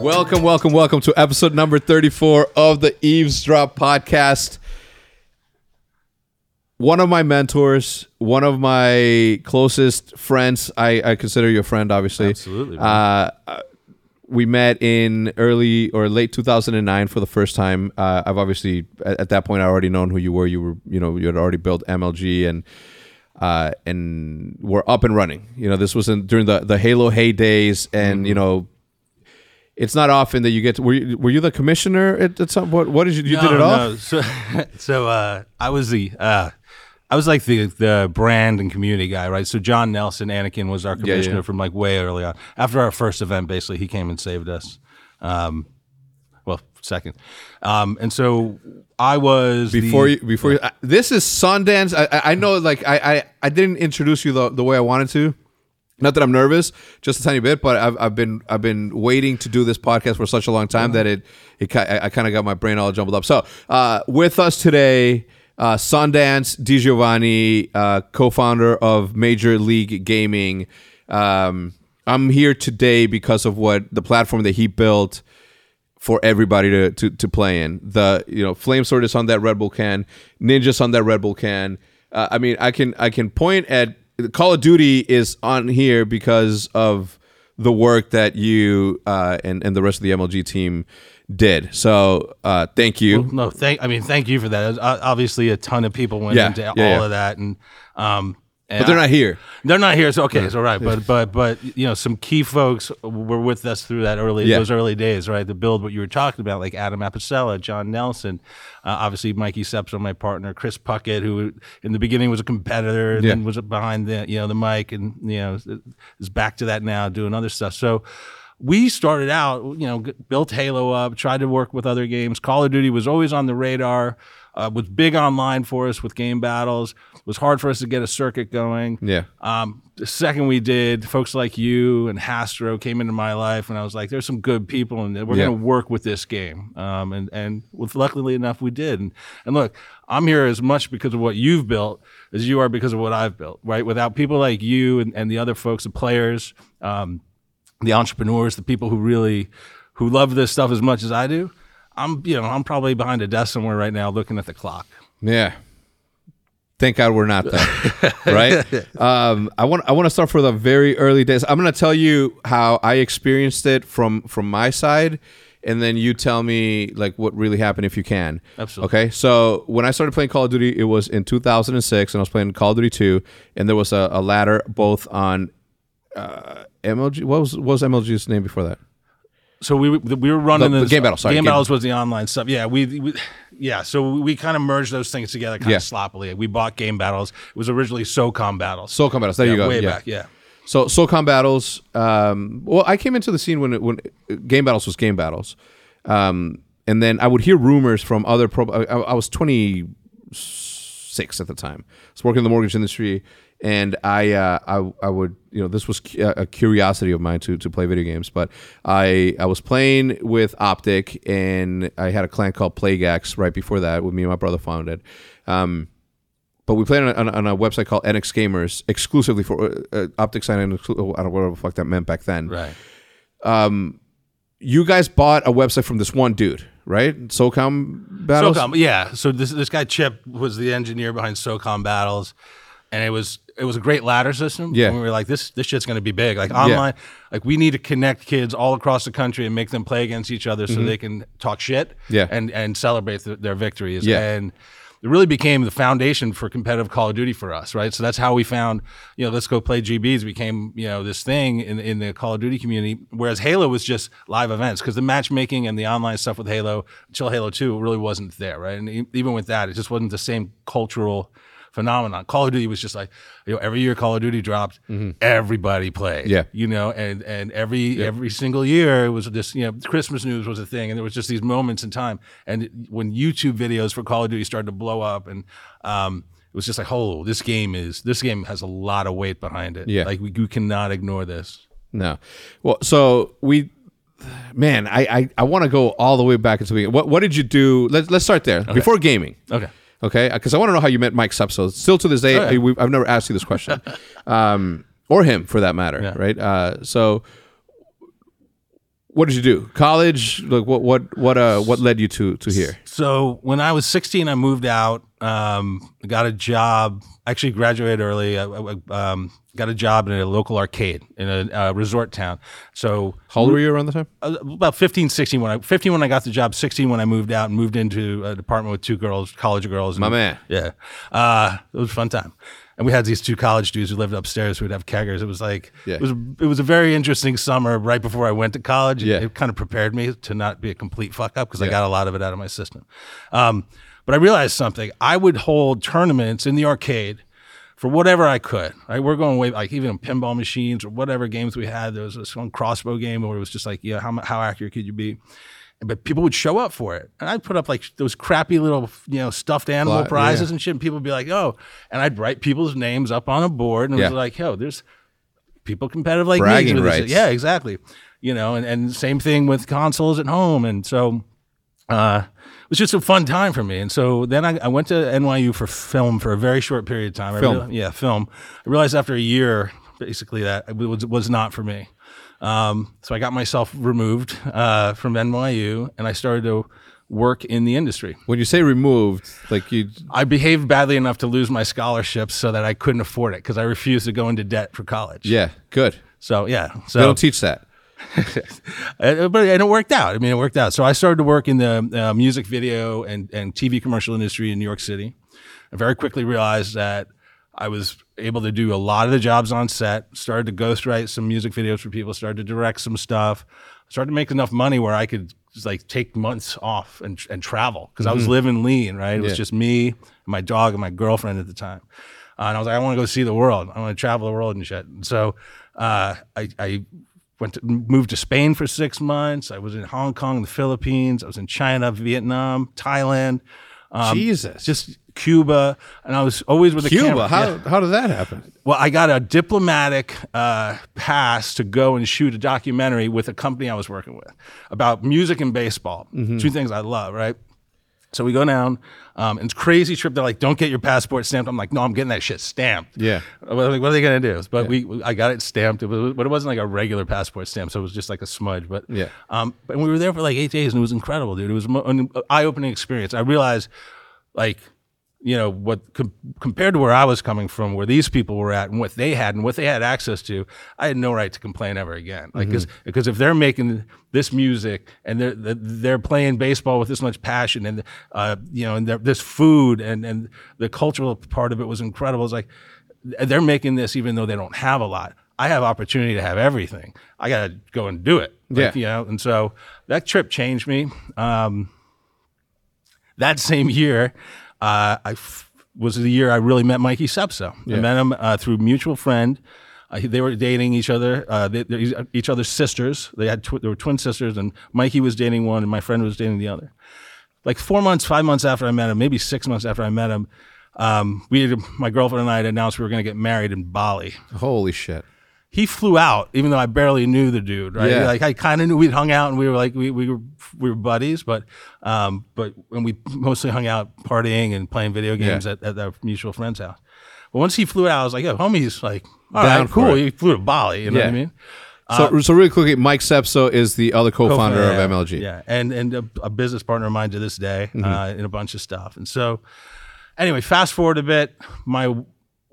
Welcome, welcome, welcome to episode number 34 of the Eavesdrop podcast. One of my mentors, one of my closest friends, I, I consider you a friend, obviously. Absolutely, Uh, uh, we met in early or late 2009 for the first time. Uh, I've obviously, at, at that point, I already known who you were. You were, you know, you had already built MLG and uh, and we're up and running. You know, this was in, during the, the Halo heydays, and you know, it's not often that you get. To, were you, were you the commissioner at, at some? What what did you you did it all? No. So, so uh, I was the uh, I was like the the brand and community guy, right? So John Nelson, Anakin, was our yeah. commissioner from like way early on. After our first event, basically, he came and saved us. Um, well, second, um, and so I was the- Before you, before you, uh, this is Sundance. I, I- I know, like I, I, I didn't introduce you the, the way I wanted to. Not that I'm nervous, just a tiny bit, but I've, I've been I've been waiting to do this podcast for such a long time that it it I, I kind of got my brain all jumbled up. So uh, with us today, uh, Sundance DiGiovanni, uh, co-founder of Major League Gaming. Um, I'm here today because of what the platform that he built for everybody to, to, to play in. The you know Flame Sword is on that Red Bull can, Ninja's on that Red Bull can. Uh, I mean, I can I can point at Call of Duty is on here because of the work that you uh, and and the rest of the MLG team did. So uh, thank you. No, thank. I mean, thank you for that. Uh, Obviously, a ton of people went Yeah, into yeah, all yeah. of that, and um, and but they're I- not here. They're not here, so okay, so right, but but but you know, some key folks were with us through that early Yeah. those early days, right? To build what you were talking about, like Adam Apicella, John Nelson, uh, obviously Mikey Sepso, my partner, Chris Puckett, who in the beginning was a competitor, and Yeah. then was behind the you know the mic, and you know is back to that now, doing other stuff. So. We started out, you know, built Halo up, tried to work with other games. Call of Duty was always on the radar, uh, was big online for us with game battles. It was hard for us to get a circuit going. Yeah. Um, the second we did, folks like you and Hastro came into my life, and I was like, "There's some good people, and we're Yeah. going to work with this game." Um, and and with luckily enough, we did. And and look, I'm here as much because of what you've built as you are because of what I've built. Right? Without people like you and, and the other folks, the players, um, the entrepreneurs, the people who really who love this stuff as much as I do, I'm you know I'm probably behind a desk somewhere right now looking at the clock. Yeah. Thank God we're not that, right? Um, I want I want to start for the very early days. I'm going to tell you how I experienced it from from my side, and then you tell me like what really happened if you can. Absolutely. Okay. So when I started playing Call of Duty, it was in 2006, and I was playing Call of Duty 2, and there was a, a ladder both on uh, MLG. What was what was MLG's name before that? So we were- we were running The- the game battle, sorry, game game- battles was the online stuff. Yeah, we, we yeah. So we kind of merged those things together kind Yeah. of sloppily. We bought game battles. It was originally SOCOM battles. SOCOM battles. There yeah, you go. Way yeah. back. Yeah. So SOCOM battles. Um, well, I came into the scene when it, when game battles was game battles, um, and then I would hear rumors from other pro. I, I was twenty six at the time. I was working in the mortgage industry, and I uh, I I would you know this was a curiosity of mine to to play video games, but I I was playing with Optic, and I had a clan called Plagueax right before that with me and my brother founded. Um, but we played on a, on a- website called NX Gamers exclusively for uh, uh, Optic Sign and exclu- I don't know whatever the fuck that meant back then. Right. You guys bought a website from this one dude, right? SOCOM battles. SOCOM. Yeah. So this this guy Chip was the engineer behind SOCOM battles, and it was it was a great ladder system. Yeah. And we were like, this this shit's gonna be big. Like online, like we need to connect kids all across the country and make them play against each other so they can talk shit. Mm-hmm. Yeah. And and celebrate th- their victories. Yeah. And it really became the foundation for competitive Call of Duty for us, right? So that's how we found, you know, let's go play GBs became, you know, this thing in in the Call of Duty community. Whereas Halo was just live events because the matchmaking and the online stuff with Halo until Halo Two really wasn't there, right? And e- even with that, it just wasn't the same cultural phenomenon. Call of Duty was just like, you know, every year Call of Duty dropped, everybody played. Yeah. You know, and and every every single year it was this, you know, Christmas news was a thing, and there was just these moments in time. And when YouTube videos for Call of Duty started to blow up, and um, it was just like, oh, this game is this game has a lot of weight behind it. Yeah. like we, you cannot ignore this. No. Well, so we man, I I, I want to go all the way back into the beginning. What what did you do? Let's let's start there before gaming. Okay. Okay, because I want to know how you met Mike Sepso. Still to this day, Okay. I, we, I've never asked you this question, um, or him for that matter. Yeah. Right. Uh, so, what did you do? College? Like what? What? What? Uh, what led you to to here? So when I was 16, I moved out, um, got a job. Actually, graduated early. I, I, um, got a job in a local arcade in a uh, resort town. So How old were you around the time? uh, about 15, 16 when I 15 when I got the job, 16 when I moved out and moved into a department with two girls, college girls. And, My man. Yeah, uh, it was a fun time. And we had these two college dudes who lived upstairs who would have keggers. It was like Yeah. it was it was a very interesting summer right before I went to college. Yeah. It, kind of prepared me to not be a complete fuck up because I got a lot of it out of my system. Um, but I realized something. I would hold tournaments in the arcade for whatever I could. Right, we're going way like even pinball machines or whatever games we had. There was this one crossbow game where it was just like, yeah, how how accurate could you be? But people would show up for it, and I'd put up like those crappy little, you know, stuffed animal Fly- prizes yeah. and shit. And people would be like, "Oh," and I'd write people's names up on a board, and it Yeah. was like, "Yo, there's people competitive like Bragging me." rights. Yeah, exactly. You know, and, and same thing with consoles at home, and so uh, it was just a fun time for me. And so then I, I went to NYU for film for a very short period of time. Film. yeah, film. I realized after a year, basically, that it was was not for me. Um, so I got myself removed uh, from NYU, and I started to work in the industry. When you say removed, like you, I behaved badly enough to lose my scholarship so that I couldn't afford it because I refused to go into debt for college. yeah, good. So yeah. They So don't teach that. Uh, but and it worked out. I mean, it worked out. So I started to work in the uh, music video and, and TV commercial industry in New York City. I very quickly realized that I was able to do a lot of the jobs on set. Started to ghostwrite some music videos for people. Started to direct some stuff. Started to make enough money where I could just like take months off and and travel because I was living lean. Right, it was just me, and my dog, and my girlfriend at the time. Uh, and I was like, I want to go see the world. I want to travel the world and shit. And so uh, I, I went to, moved to Spain for six months. I was in Hong Kong, the Philippines. I was in China, Vietnam, Thailand, um, Jesus. just Cuba, and I was always with a Cuba. camera. How Yeah. how did that happen? Well, I got a diplomatic uh, pass to go and shoot a documentary with a company I was working with about music and baseball. Mm-hmm. Two things I love, right? So we go down. Um, and it's crazy trip. They're like, "Don't get your passport stamped." I'm like, "No, I'm getting that shit stamped." Yeah. What are, what are they gonna do? But we, I got it stamped. It was, but it wasn't like a regular passport stamp, so it was just like a smudge. But Yeah. um, but we were there for like eight days, and it was incredible, dude. It was an eye-opening experience. I realized, like, you know, what com- compared to where I was coming from, where these people were at, and what they had, and what they had access to, I had no right to complain ever again. Like, because if they're making this music and they're they're playing baseball with this much passion, and uh, you know, and this food and and the cultural part of it was incredible. It's like they're making this even though they don't have a lot. I have opportunity to have everything. I got to go and do it. Like, Yeah. you know, and so that trip changed me. Um, that same year, uh, I f- was the year I really met Mikey Sepso. I met him uh, through mutual friend. Uh, they were dating each other, uh, they, each other's sisters. They had tw- they were twin sisters, and Mikey was dating one, and my friend was dating the other. Like four months, five months after I met him, maybe six months after I met him, um, we had, my girlfriend and I had announced we were going to get married in Bali Holy shit. He flew out, even though I barely knew the dude. Right? Yeah. Like I kind of knew we'd hung out and we were like we, we were we were buddies, but um, but when we mostly hung out partying and playing video games Yeah. at, at our mutual friend's house. But once he flew out, I was like, "Yo, homie's like, all Down right, cool." it. He flew to Bali. You know what I mean? So so really quickly, Mike Sepso is the other co-founder Yeah, of MLG. Yeah, and and a, a business partner of mine to this day Mm-hmm. uh, in a bunch of stuff. And so, anyway, fast forward a bit, my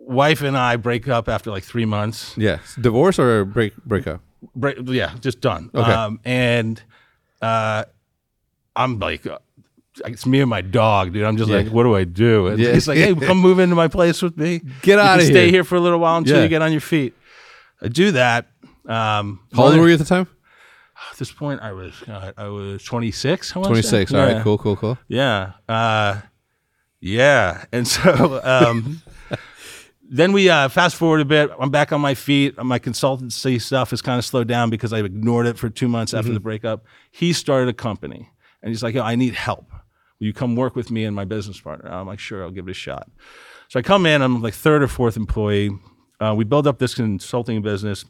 wife and I break up after like three months. Yeah. Divorce or break breakup? break, yeah, just done. Okay. Um, and uh, I'm like, uh, it's me and my dog, dude. I'm just Yeah. like, what do I do? And Yeah. he's like, hey, come move into my place with me. Get out of here. Stay here. for a little while until Yeah. you get on your feet. I do that. Um, How old were you at the time? At this point, I was uh, I was 26. I wanna say. All Yeah. right. Cool. Cool. Cool. Yeah. Uh, yeah. And so um, then we uh, fast forward a bit. I'm back on my feet. My consultancy stuff has kind of slowed down because I ignored it for two months after the breakup. He started a company and he's like, Yo, I need help. Will you come work with me and my business partner? I'm like, Sure, I'll give it a shot. So I come in, I'm like third or fourth employee. Uh, we build up this consulting business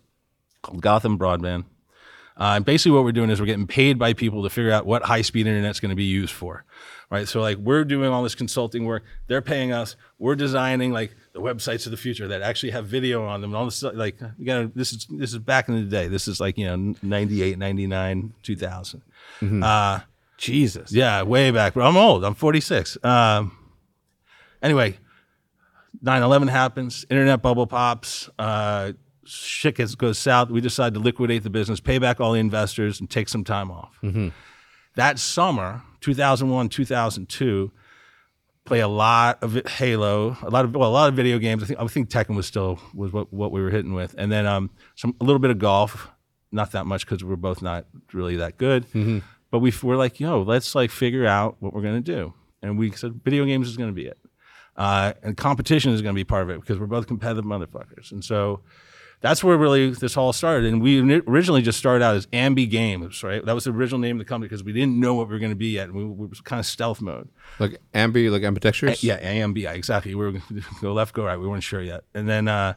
called Gotham Broadband. Uh, and basically, what we're doing is we're getting paid by people to figure out what high speed internet's going to be used for, right? So like we're doing all this consulting work. They're paying us. We're designing like the websites of the future that actually have video on them and all this stuff. Like you this is this is back in the day. This is like you know 98, 99, 2000. Uh, Jesus. yeah, way back. But I'm old. I'm 46. Um, anyway, 9/11 happens. Internet bubble pops. Uh, shit gets, goes south. We decide to liquidate the business, pay back all the investors, and take some time off. That summer, 2001, 2002, play a lot of it- Halo, a lot of well, a lot of video games. I think I think Tekken was still was what, what we were hitting with, and then um, some a little bit of golf, not that much because we're both not really that good. But we we're like, yo, let's like figure out what we're gonna do, and we said video games is gonna be it, uh, and competition is gonna be part of it because we're both competitive motherfuckers, and so. That's where really this all started, and we originally just started out as Ambi Games, right? That was the original name of the company because we didn't know what we were going to be yet. And we, we was kind of stealth mode. Like ambi, like ambidextrous. Yeah, AMBI, exactly. We were going to go left, go right. We weren't sure yet. And then uh,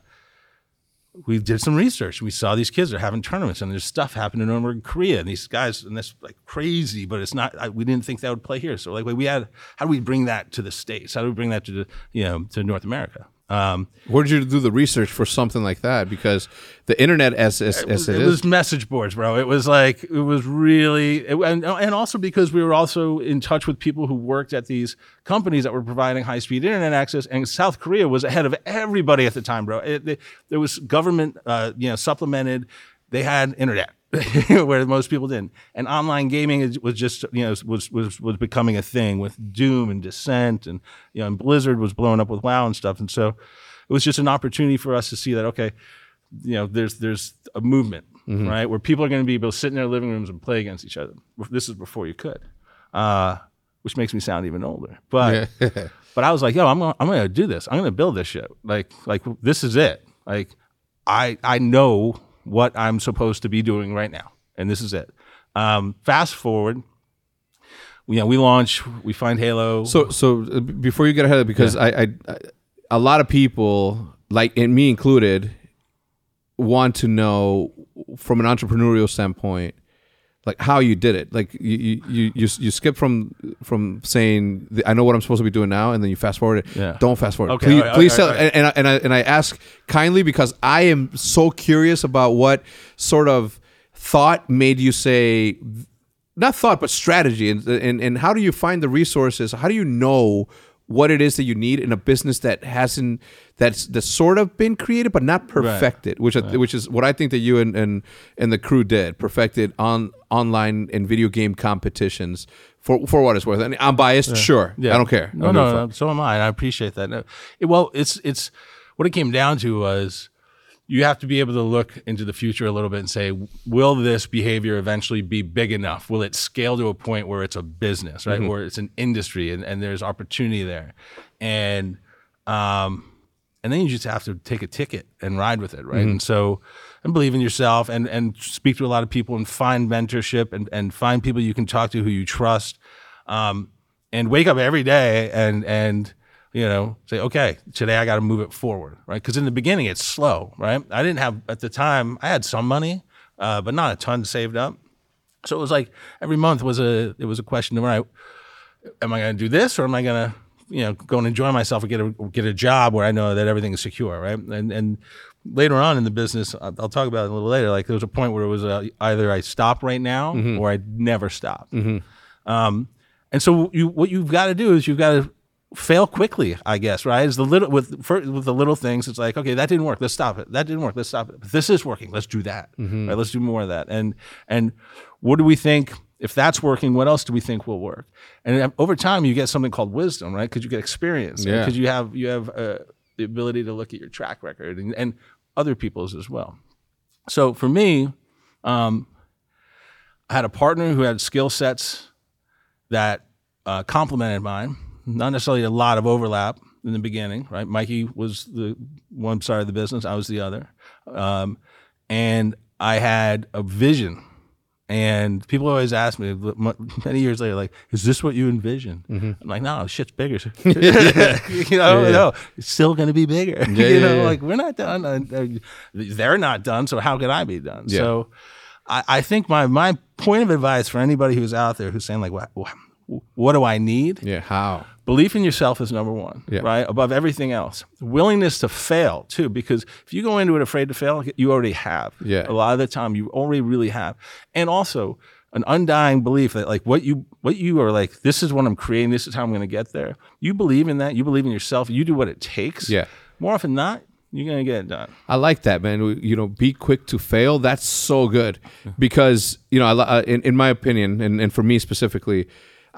we did some research. We saw these kids are having tournaments, and there's stuff happening over in Korea. And these guys, and that's like crazy, but it's not. I, we didn't think that would play here. So like we had, how do we bring that to the states? How do we bring that to the, you know, to North America? Um, Where did you do the research for something like that? Because the internet, as as, as it it was message boards, bro. It was like it was really, it, and, and also because we were also in touch with people who worked at these companies that were providing high speed internet access, and South Korea was ahead of everybody at the time, bro. It, they, there was government, uh, you know, supplemented. They had internet. where most people didn't, and online gaming is, was just you know was was was becoming a thing with Doom and Descent, and you know, and Blizzard was blowing up with WoW and stuff, and so it was just an opportunity for us to see that okay, you know, there's there's a movement, right, where people are going to be able to sit in their living rooms and play against each other. This is before you could, uh, which makes me sound even older. But but I was like, yo, I'm gonna, I'm going to do this. I'm going to build this shit. Like like this is it. Like I I know what I'm supposed to be doing right now, and this is it. Um, fast forward. You know, we launch, we find Halo. So, so uh, before you get ahead, of it, because I, I, I, a lot of people, like and me included, want to know from an entrepreneurial standpoint, like how you did it. Like you, you, you, you, you skip from from saying I know what I'm supposed to be doing now, and then you fast forward it. Yeah. Don't fast forward. Okay, Please, right, please all tell. right, And, and I, and I and I ask kindly because I am so curious about what sort of thought made you say not thought but strategy and, and and how do you find the resources how do you know what it is that you need in a business that hasn't that's that's sort of been created but not perfected which I, which is what I think that you and, and and the crew did perfected on online and video game competitions for for what it's worth. And I'm biased? Sure. Yeah. I don't care. No, don't no, no, so am I, and I appreciate that. No, well, it's it's what it came down to was you have to be able to look into the future a little bit and say, will this behavior eventually be big enough? Will it scale to a point where it's a business, right? Where it's an industry and, and there's opportunity there, and um, and then you just have to take a ticket and ride with it, right? And so, and believe in yourself, and and speak to a lot of people, and find mentorship, and and find people you can talk to who you trust, um, and wake up every day and and you know say, okay, today I got to move it forward, right? Because in the beginning it's slow, right? I didn't have at the time I had some money, uh, but not a ton saved up, so it was like every month was a it was a question of right, am I going to do this or am I going to you know go and enjoy myself or get a get a job where I know that everything is secure, right? And and later on in the business, I'll talk about it a little later. Like there was a point where it was uh, either I stop right now or I never stop. Um, and so you what you've got to do is you've got to fail quickly, I guess, right? Is the little with for, with the little things, it's like, okay, that didn't work. Let's stop it. That didn't work. Let's stop it. But this is working. Let's do that. Right? Let's do more of that. And and what do we think? If that's working, what else do we think will work? And over time, you get something called wisdom, right? Because you get experience, Yeah. because you have you have uh, the ability to look at your track record and, and other people's as well. So for me, um, I had a partner who had skill sets that uh, complemented mine. Not necessarily a lot of overlap in the beginning, right? Mikey was the one side of the business, I was the other, um, and I had a vision. And people always ask me many years later, like, "Is this what you envisioned?" I'm like, "No, shit's bigger." you know, Mm-hmm. Yeah. no, it's still going to be bigger. Yeah, you know, yeah. like we're not done. Uh, uh, They're not done, so how could I be done? Yeah. So I, I think my my point of advice for anybody who's out there who's saying like, what, what do I need? Yeah. How? Belief in yourself is number one, Yeah. right? Above everything else. Willingness to fail, too, because if you go into it afraid to fail, you already have. Yeah. A lot of the time, you already really have. And also, an undying belief that like what you what you are like this is what I'm creating this is how I'm going to get there you believe in that you believe in yourself you do what it takes Yeah. more often than not you're going to get it done I like that, man. You know, be quick to fail. That's so good because you know, I, uh, in, in my opinion, and, and for me specifically,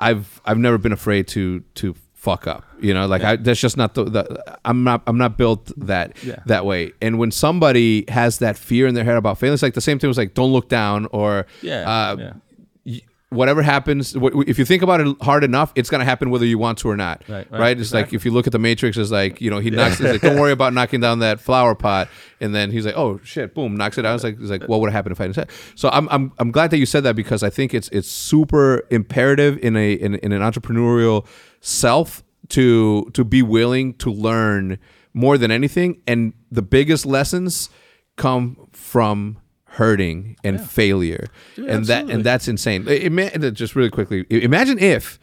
I've I've never been afraid to to fuck up. You know, like I, that's just not the, the I'm not I'm not built that Yeah. that way. And when somebody has that fear in their head about failing, it's like the same thing was like don't look down or Yeah, uh, yeah. Whatever happens, if you think about it hard enough, it's gonna happen whether you want to or not. Right, Right. right, It's like if you look at the Matrix, it's like you know he knocks. It's like, don't worry about knocking down that flower pot, and then he's like, oh shit, boom, knocks it down. It's like, it's like what would have happened if I didn't say? So I'm, I'm I'm glad that you said that because I think it's it's super imperative in a in, in an entrepreneurial self to to be willing to learn more than anything, and the biggest lessons come from hurting and failure, and that and that's insane. Ima- just really quickly, imagine if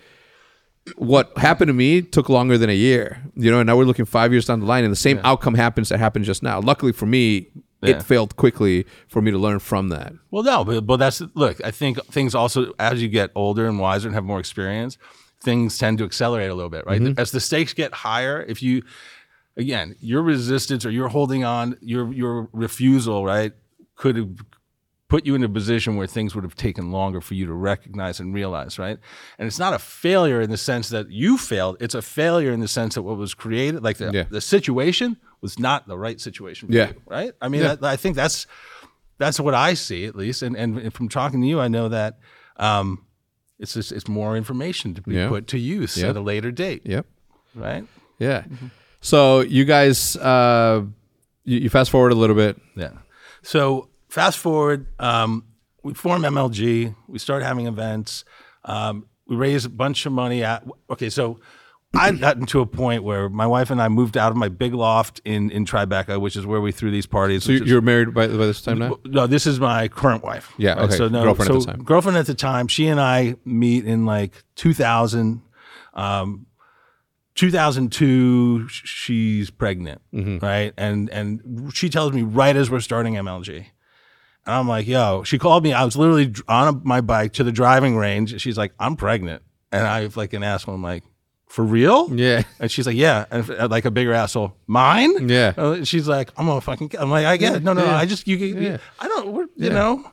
what happened to me took longer than a year, you know, and now we're looking five years down the line, and the same outcome happens that happened just now. Luckily for me, Yeah. it failed quickly for me to learn from that. Well, no, but, but that's look. I think things also as you get older and wiser and have more experience, things tend to accelerate a little bit, right? Mm-hmm. As the stakes get higher, if you again your resistance or you're holding on, your your refusal, right, could have put you in a position where things would have taken longer for you to recognize and realize, right? And it's not a failure in the sense that you failed. It's a failure in the sense that what was created, like the, Yeah. the situation, was not the right situation for Yeah. you, right? I mean, Yeah. I, I think that's that's what I see at least, and and from talking to you, I know that um, it's just, it's more information to be put to use at a later date, Yep. right? Yeah. So you guys, uh, you, you fast forward a little bit. Yeah. So fast forward, um, we form MLG. We start having events. Um, we raise a bunch of money. At okay, so I'd gotten to a point where my wife and I moved out of my big loft in in Tribeca, which is where we threw these parties. So you're married by, by this time now? no, this is my current wife. Yeah, okay. So no, Girlfriend at the time. Girlfriend at the time. She and I meet in like 2000. Um, 2002. She's pregnant, Mm-hmm. right? And and she tells me right as we're starting MLG, and I'm like, "Yo!" She called me. I was literally on a, my bike to the driving range. She's like, "I'm pregnant," and I have like an asshole. I'm like, "For real?" Yeah. And she's like, "Yeah," and uh, like a bigger asshole. Mine? Yeah. Uh, she's like, "I'm gonna fucking." I'm like, "I get it. No, no, Yeah. I just you. you Yeah. I don't. We're, you know."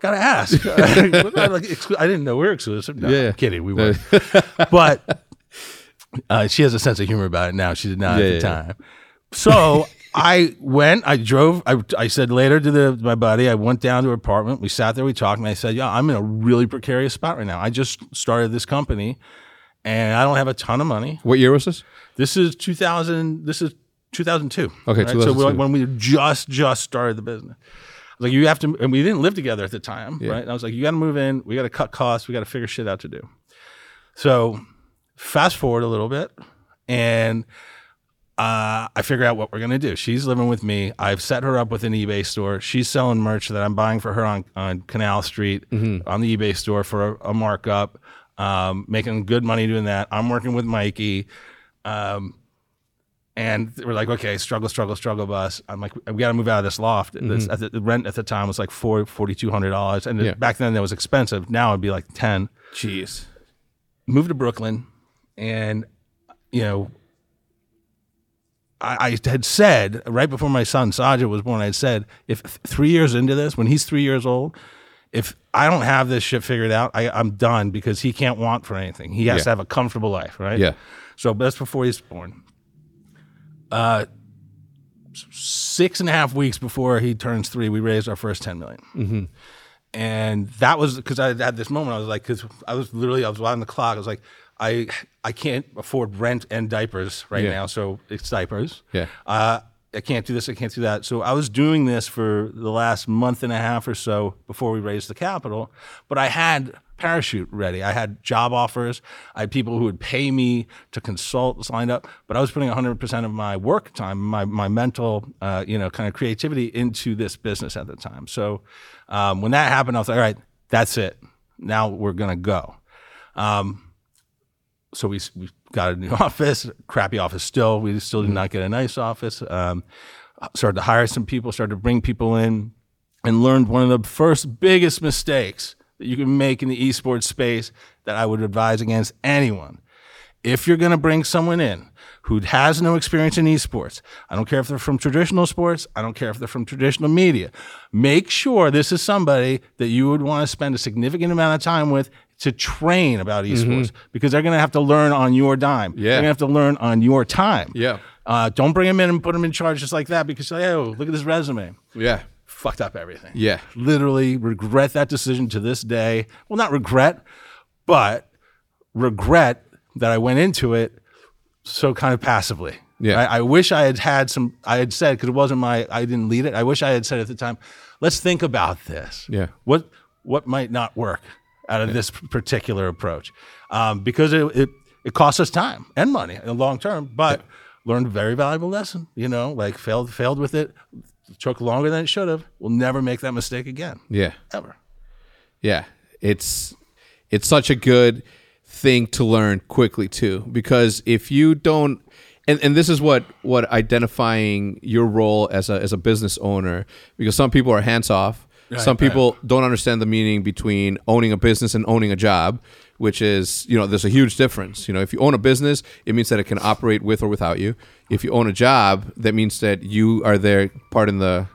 Gotta ask. We're like, exclu- I didn't know we are exclusive. No, Yeah. I'm kidding. We were, but uh, she has a sense of humor about it now. She did not Yeah, at the yeah, yeah. time. So I went. I drove. I, I said later to the my buddy. I went down to her apartment. We sat there. We talked, and I said, "Yeah, I'm in a really precarious spot right now. I just started this company, and I don't have a ton of money. What year was this? This is 2000. This is 2002. Okay, So 2002. when we just just started the business, I was like you have to, and we didn't live together at the time, right? And I was like, you got to move in. We got to cut costs. We got to figure shit out to do. So fast forward a little bit, and uh, I figure out what we're gonna do. She's living with me. I've set her up with an eBay store. She's selling merch that I'm buying for her on, on Canal Street on the eBay store for a, a markup, um, making good money doing that. I'm working with Mikey. Um, and we're like, okay, struggle, struggle, struggle bus. I'm like, we got to move out of this loft. This- at the, the rent at the time was like four, $4,200. And Yeah. back then that was expensive. Now it'd be like 10 Jeez. moved to Brooklyn, and you know, I, I had said right before my son Saja was born, I had said if three years into this, when he's three years old, if I don't have this shit figured out, I, I'm done because he can't want for anything. He has Yeah. to have a comfortable life, right? Yeah. So that's before he's born. Uh, six and a half weeks before he turns three, we raised our first ten million. and that was because I had this moment. I was like, because I was literally I was on the clock. I was like, I I can't afford rent and diapers right Yeah. now, so it's diapers. Yeah. Uh, I can't do this. I can't do that. So I was doing this for the last month and a half or so before we raised the capital. But I had parachute ready. I had job offers. I had people who would pay me to consult lined up, but I was putting 100% of my work time, my, my mental, uh, you know, kind of creativity into this business at the time. So um, when that happened, I was like, all right, that's it. Now we're going to go. Um, so we, we got a new office, crappy office still. We still did not get a nice office. Um, started to hire some people, started to bring people in, and learned one of the first biggest mistakes that you can make in the esports space that I would advise against anyone. If you're going to bring someone in who has no experience in esports, I don't care if they're from traditional sports, I don't care if they're from traditional media, make sure this is somebody that you would want to spend a significant amount of time with to train about esports mm-hmm. because they're going to have to learn on your dime. Yeah. They're going to have to learn on your time. Yeah. Uh, don't bring them in and put them in charge just like that because, like, oh, look at this resume. Yeah fucked up everything. Yeah. Literally regret that decision to this day. Well, not regret, but regret that I went into it so kind of passively. Yeah. I, I wish I had had some, I had said, because it wasn't my, I didn't lead it. I wish I had said at the time, let's think about this. Yeah. What, what might not work out of yeah. this particular approach? Um, because it, it, it costs us time and money in the long term, but yeah. learned a very valuable lesson, you know, like failed, failed with it, took longer than it should have. We'll never make that mistake again. Yeah. Ever. Yeah. It's it's such a good thing to learn quickly too because if you don't and, and this is what what identifying your role as a as a business owner because some people are hands off right, some people right. don't understand the meaning between owning a business and owning a job which is you know there's a huge difference you know if you own a business it means that it can operate with or without you if you own a job that means that you are there part in the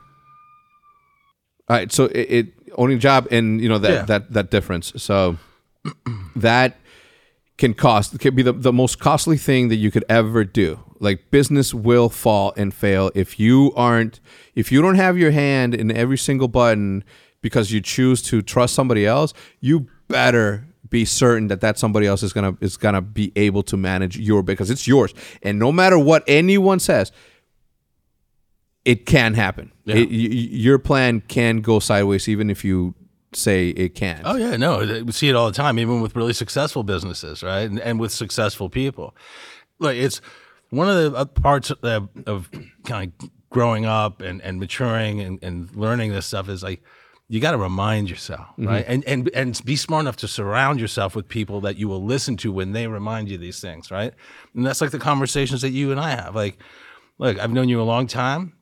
all right so it, it owning a job and you know that yeah. that that difference so that can cost it can be the, the most costly thing that you could ever do. Like business will fall and fail if you aren't if you don't have your hand in every single button because you choose to trust somebody else you better be certain that that somebody else is gonna is gonna be able to manage your because it's yours. And no matter what anyone says it can happen. Yeah. it, y- your plan can go sideways even if you say it can't. oh yeah no we see it all the time even with really successful businesses right and, and with successful people like it's one of the uh, parts of, of kind of growing up and, and maturing and, and learning this stuff is like you got to remind yourself, mm-hmm. right? And and and be smart enough to surround yourself with people that you will listen to when they remind you these things, right? And that's like the conversations that you and I have. Like, look, I've known you a long time.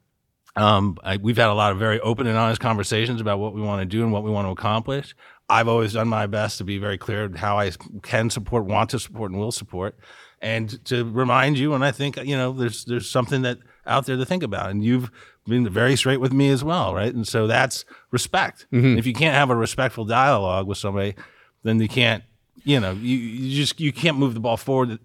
Um, I, we've had a lot of very open and honest conversations about what we want to do and what we want to accomplish. I've always done my best to be very clear how I can support, want to support, and will support, and to remind you. And I think you know, there's there's something that out there to think about, and you've been very straight with me as well, right? And so that's respect. Mm-hmm. If you can't have a respectful dialogue with somebody, then you can't, you know, you, you just you can't move the ball forward,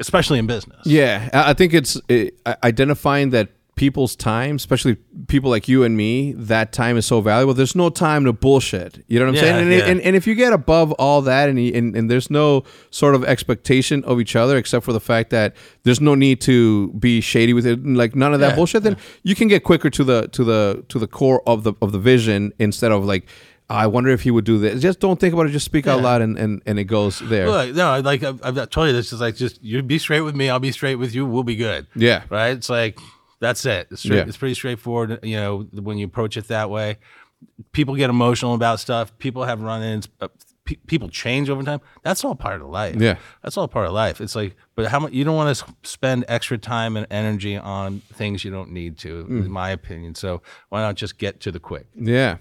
especially in business. Yeah, I think it's it, identifying that people's time, especially people like you and me, that time is so valuable. There's no time to bullshit. You know what I'm yeah, saying? And, yeah. and, and, if you get above all that and, and, and there's no sort of expectation of each other except for the fact that there's no need to be shady with it, like none of that yeah, bullshit, then you can get quicker to the to the to the core of the of the vision instead of like I wonder if he would do this. Just don't think about it. Just speak yeah. out loud, and, and, and it goes there. Look, no, like I've, I've told you this is like just you be straight with me. I'll be straight with you. We'll be good. Yeah. Right. It's like that's it. It's, straight, yeah. it's pretty straightforward. You know, when you approach it that way, people get emotional about stuff. People have run-ins. Uh, pe- people change over time. That's all part of life. Yeah, that's all part of life. It's like, but how much you don't want to spend extra time and energy on things you don't need to, mm. in my opinion. So why not just get to the quick? Yeah.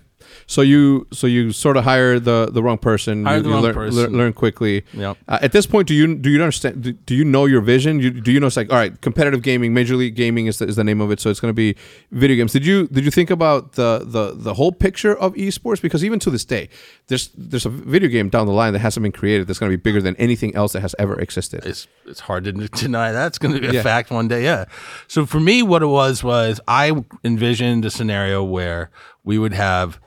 So you so you sort of hire the the wrong person. Hire you, the wrong learn, person. Learn, learn quickly. Yep. Uh, at this point, do you do you understand? Do, do you know your vision? You, do you know it's like all right, competitive gaming, Major League Gaming is the, is the name of it. So it's going to be video games. Did you did you think about the the the whole picture of esports? Because even to this day, there's there's a video game down the line that hasn't been created that's going to be bigger than anything else that has ever existed. It's it's hard to deny that's going to be a yeah. fact one day. Yeah. So for me, what it was was I envisioned a scenario where we would have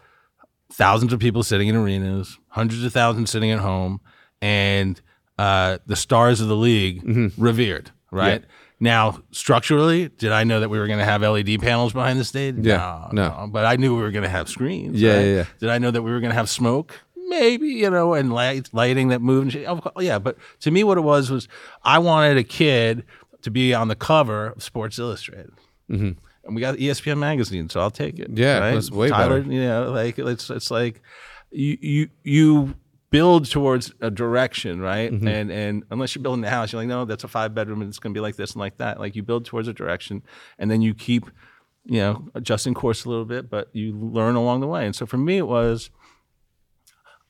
thousands of people sitting in arenas, hundreds of thousands sitting at home, and uh, the stars of the league mm-hmm. revered, right? Yeah. Now, structurally, did I know that we were going to have LED panels behind the stage? Yeah, no, no. no. But I knew we were going to have screens. Yeah, right? yeah, yeah, Did I know that we were going to have smoke? maybe you know, and light, lighting that moved. And shit. Of course, yeah, but to me, what it was was I wanted a kid to be on the cover of Sports Illustrated. And we got ESPN magazine, so I'll take it. Yeah, right? that's way Tyler, better. You know, like it's it's like you you you build towards a direction, right? Mm-hmm. And and unless you're building the house, you're like, no, that's a five bedroom and it's gonna be like this and like that. Like you build towards a direction and then you keep, you know, adjusting course a little bit, but you learn along the way. And so for me it was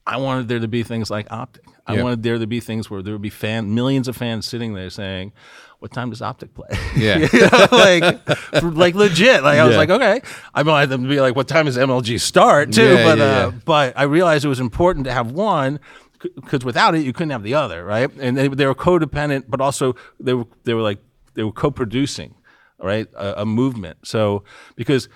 I wanted there to be things like Optic. I Yeah. wanted there to be things where there would be fan millions of fans sitting there saying, "What time does Optic play?" Yeah. you know, like, like legit. Like I was Yeah. like, okay. I wanted them to be like, "What time does MLG start?" Too, Yeah, but yeah, uh, but I realized it was important to have one because without it, you couldn't have the other, right? And they, they were codependent, but also they were they were like they were co-producing, right? A, a movement. So because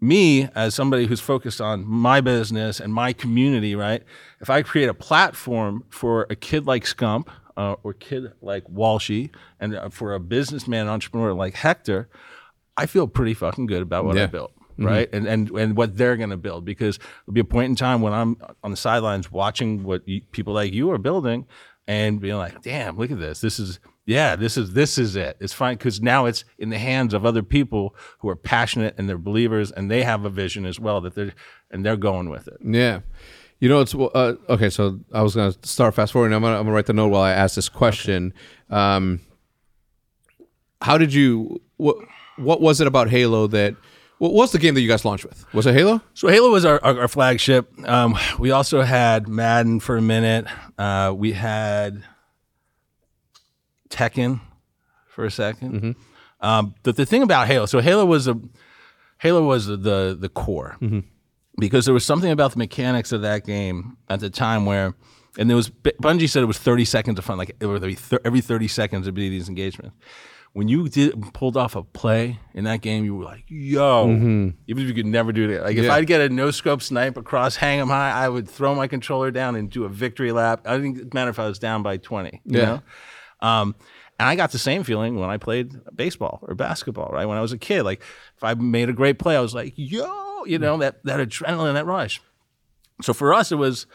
me as somebody who's focused on my business and my community, right? If I create a platform for a kid like Scump uh, or kid like Walshy, and uh, for a businessman entrepreneur like Hector, I feel pretty fucking good about what I built, right? And and and what they're gonna build because there'll be a point in time when I'm on the sidelines watching what you, people like you are building, and being like, "Damn, look at this! This is yeah, this is this is it. It's fine because now it's in the hands of other people who are passionate and they're believers and they have a vision as well that they're and they're going with it. Yeah. You know, it's uh, okay. So I was gonna start fast forwarding. I'm gonna I'm gonna write the note while I ask this question. Um, how did you? What What was it about Halo that? What was the game that you guys launched with? Was it Halo? So Halo was our, our, our flagship. Um, we also had Madden for a minute. Uh, we had Tekken for a 2nd Um, but the thing about Halo, so Halo was a Halo was the the, the core because there was something about the mechanics of that game at the time where, and there was Bungie said it was thirty seconds of fun, like it would be thir- every thirty seconds would be these engagements. When you did pulled off a play in that game, you were like, "Yo!" Even if you could never do it, like if I'd get a no scope snipe across, hang 'em high, I would throw my controller down and do a victory lap. I didn't matter if I was down by twenty. You Yeah. know? Um, and I got the same feeling when I played baseball or basketball, right? When I was a kid, like if I made a great play, I was like, "Yo!" You know that that adrenaline, that rush. So for us, it was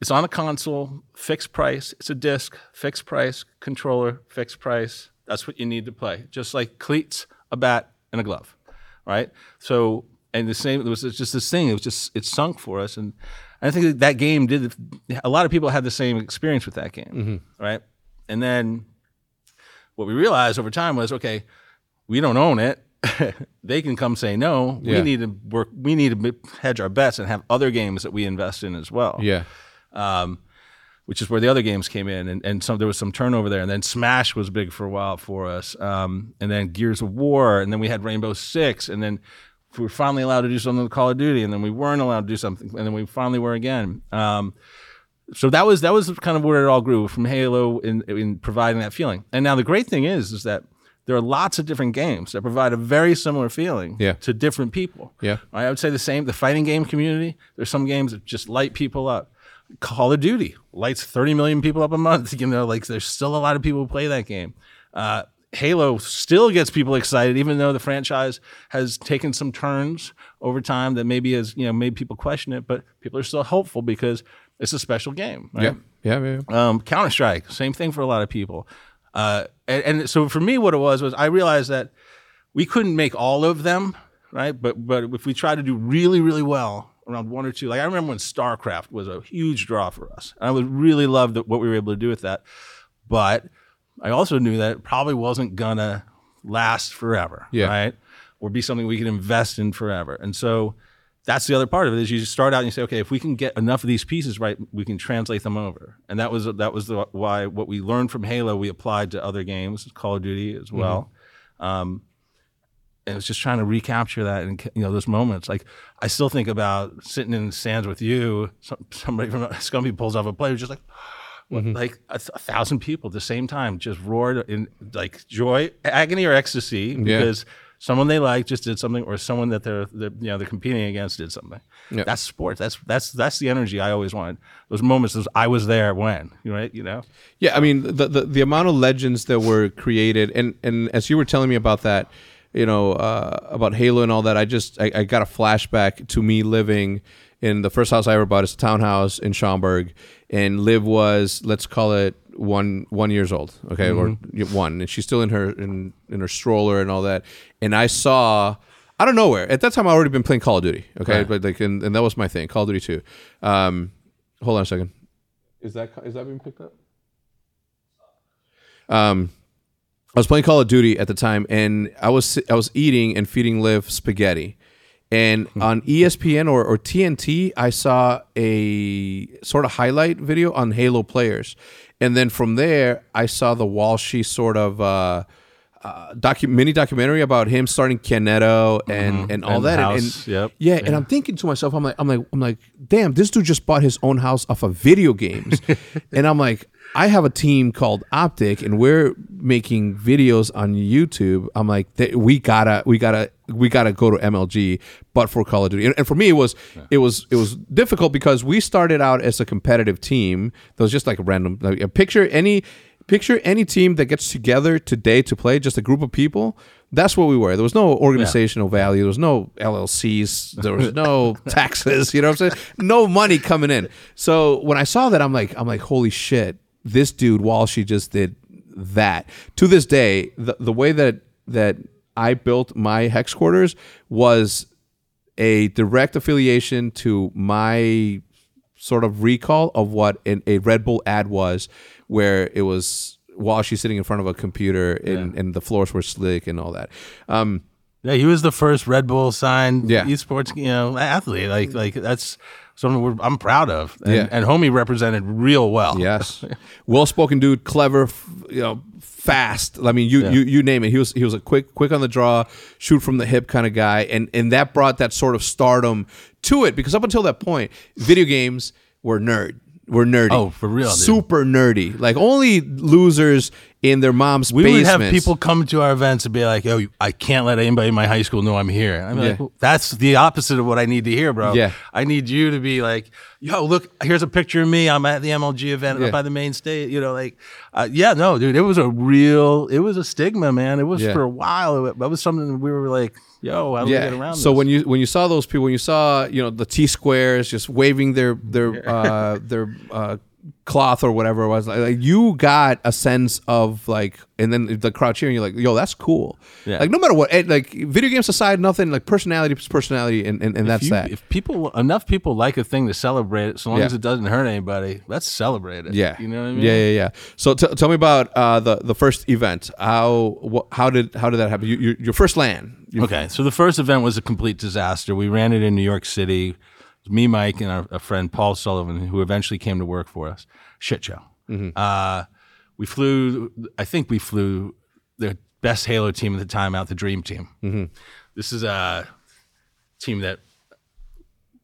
it's on a console, fixed price. It's a disc, fixed price, controller, fixed price. That's what you need to play. Just like cleats, a bat, and a glove, right? So and the same. It was just this thing. It was just it sunk for us, and I think that, that game did. A lot of people had the same experience with that game, mm-hmm. right? And then what we realized over time was okay, we don't own it. they can come say no. Yeah. We need to work. We need to hedge our bets and have other games that we invest in as well. Yeah. Um, which is where the other games came in, and, and some there was some turnover there. And then Smash was big for a while for us, um, and then Gears of War, and then we had Rainbow Six, and then we were finally allowed to do something with Call of Duty, and then we weren't allowed to do something, and then we finally were again. Um, so that was that was kind of where it all grew from Halo in in providing that feeling. And now the great thing is is that there are lots of different games that provide a very similar feeling Yeah. to different people. Yeah. I would say the same. The fighting game community. There's some games that just light people up. Call of Duty lights 30 million people up a month. You know, like there's still a lot of people who play that game. Uh, Halo still gets people excited, even though the franchise has taken some turns over time that maybe has you know made people question it. But people are still hopeful because it's a special game. Right? Yeah. Yeah. yeah, yeah. Um, Counter Strike, same thing for a lot of people. Uh, and, and so for me, what it was was I realized that we couldn't make all of them, right? But but if we tried to do really really well around one or two, like I remember when StarCraft was a huge draw for us, and I would really love that what we were able to do with that. But I also knew that it probably wasn't gonna last forever, Yeah. right? Or be something we could invest in forever. And so that's the other part of it is you just start out and you say, okay, if we can get enough of these pieces right, we can translate them over. And that was that was the, why what we learned from Halo we applied to other games, Call of Duty as well. Um, and it was just trying to recapture that and you know those moments. Like I still think about sitting in the stands with you. Some, somebody from Scumpy pulls off a play, just like. what, Like a, th- a thousand people at the same time just roared in like joy, agony, or ecstasy because someone they like just did something, or someone that they're, they're you know they're competing against did something. Yeah. That's sports. That's that's that's the energy I always wanted. Those moments, those I was there when, right? You know. Yeah, I mean the, the the amount of legends that were created, and and as you were telling me about that, you know, uh, about Halo and all that, I just I, I got a flashback to me living And the first house I ever bought is a townhouse in Schaumburg, and Liv was let's call it one one years old, okay, or one, and she's still in her in in her stroller and all that. And I saw. I don't know where. At that time, I already been playing Call of Duty. Okay, Right. but like, and, and that was my thing, Call of Duty Two. Um, hold on a second. Is that is that being picked up? Um, I was playing Call of Duty at the time, and I was I was eating and feeding Liv spaghetti. And on E ESPN or, or TNT, I saw a sort of highlight video on Halo players, and then from there, I saw the Walshy sort of uh, uh, docu- mini documentary about him starting Caneto and and all And that. And- House, and, yep. yeah, and I'm thinking to myself, I'm like, I'm like, I'm like, damn, this dude just bought his own house off of video games, and I'm like, I have a team called Optic, and we're making videos on YouTube. I'm like, we gotta, we gotta, we gotta go to MLG, but for Call of Duty, and, and for me, it was, it was, it was difficult because we started out as a competitive team. That was just like a random, like, a picture any. Picture any team that gets together today to play, just a group of people. That's what we were. There was no organizational value. There was no LLCs. There was no taxes. You know what I'm saying? No money coming in. So when I saw that, I'm like, I'm like, holy shit! This dude Walshy just did that. To this day, the the way that that I built my hex quarters was a direct affiliation to my sort of recall of what an, a Red Bull ad was, where it was Walshy's sitting in front of a computer and, and the floors were slick and all that. Um, Yeah, he was the first Red Bull signed Yeah. esports, you know, athlete. Like, like that's something we're, I'm proud of. And, Yeah. and homie represented real well. yes, well spoken dude, clever, you know, fast. I mean, you, you you name it. He was he was a quick quick on the draw, shoot from the hip kind of guy, and and that brought that sort of stardom to it because up until that point, video games were nerd. Were nerdy. Oh, for real, dude. Super nerdy. Like only losers in their mom's We would have people come to our events and be like, "Yo, I can't let anybody in my high school know I'm here." I'm like, well, "That's the opposite of what I need to hear, bro. Yeah. I need you to be like, yo, look, here's a picture of me. I'm at the MLG event Yeah. up by the main stage. You know, like, uh, yeah, no, dude, it was a real, it was a stigma, man. It was Yeah. for a while. It, that was something we were like, yo, how do we get around? So this? when you when you saw those people, when you saw you know the T squares just waving their their uh, their uh, cloth or whatever it was, like, like you got a sense of like, and then the crowd cheering. You're like, yo, that's cool. Yeah. Like no matter what, eh, like video games aside, nothing like personality is personality, and and, and that's you- that. if people enough people like a thing to celebrate it, so long Yeah. as it doesn't hurt anybody, let's celebrate it. yeah, you know what I mean. Yeah, yeah, yeah. So t- tell me about uh, the the first event. How wh- how did how did that happen? You, you, your first land. You- Okay, so the first event was a complete disaster. We ran it in New York City. Me, Mike, and our, a friend Paul Sullivan, who eventually came to work for us. Shit show. Uh, we flew. I think we flew the best Halo team at the time out, the Dream Team. This is a team that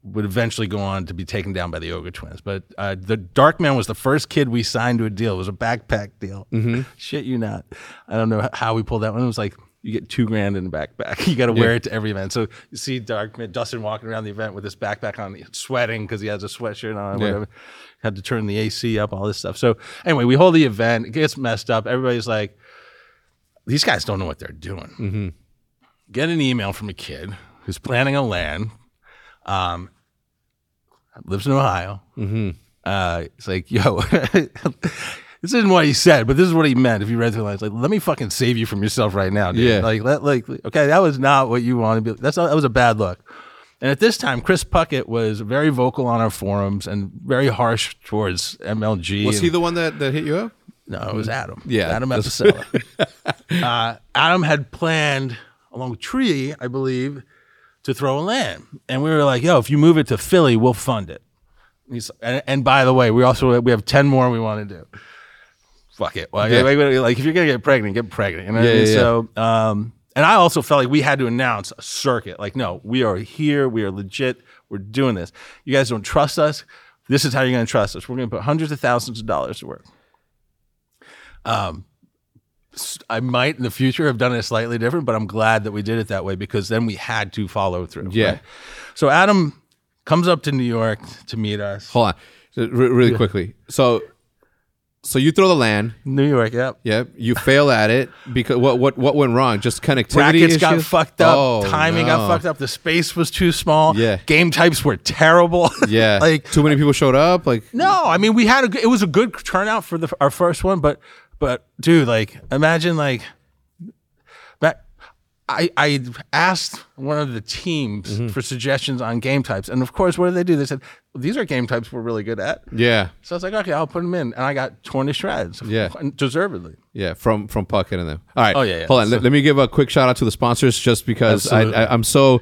would eventually go on to be taken down by the Ogre Twins. But uh, the Darkman was the first kid we signed to a deal. It was a backpack deal. Shit, you not. I don't know how we pulled that one. It was like you get two grand in a backpack. You got to wear it to every event. So you see Darkman, Dustin walking around the event with this backpack on, sweating because he has a sweatshirt on. Yeah. whatever. Had to turn the AC up, all this stuff. So anyway, we hold the event. It gets messed up. Everybody's like, these guys don't know what they're doing. Get an email from a kid who's planning a land um, lives in Ohio. Mm-hmm. Uh, it's like, yo, this isn't what he said, but this is what he meant. If you read through the lines, like, let me fucking save you from yourself right now, dude. Yeah. Like, let, like, okay, that was not what you wanted to be. That's not, that was a bad look. And at this time, Chris Puckett was very vocal on our forums and very harsh towards MLG. Was and- he the one that, that hit you up? no, it was Adam. Yeah, Adam Apicella. uh, Adam had planned, along with Tree, I believe, to throw a land. And we were like, yo, if you move it to Philly, we'll fund it. He's, and, and by the way, we also we have 10 more we want to do. Fuck it. Like, Yeah. like, like, if you're going to get pregnant, get pregnant. You know what I Yeah, mean? yeah. So, um, and I also felt like we had to announce a circuit. Like, no, we are here. We are legit. We're doing this. You guys don't trust us. This is how you're going to trust us. We're going to put hundreds of thousands of dollars to work. Um, I might in the future have done it slightly different, but I'm glad that we did it that way because then we had to follow through. Yeah. right? So Adam comes up to New York to meet us. Hold on, really quickly. So, So you throw the land. New York, yep. Yep. You fail at it because what what what went wrong? Just connectivity Brackets got fucked up. Oh, timing no. got fucked up. The space was too small. Yeah. Game types were terrible. Yeah. like too many people showed up. Like no, I mean we had a. It was a good turnout for the our first one, but but dude, like imagine like. I, I asked one of the teams Mm-hmm. for suggestions on game types, and of course, what did they do? They said well, these are game types we're really good at. yeah, So I was like, okay, I'll put them in, and I got torn to shreds. Yeah. deservedly. yeah. From from Puckett and them. All right. Oh, yeah, yeah. Hold on. let, let me give a quick shout out to the sponsors, just because I, I I'm so.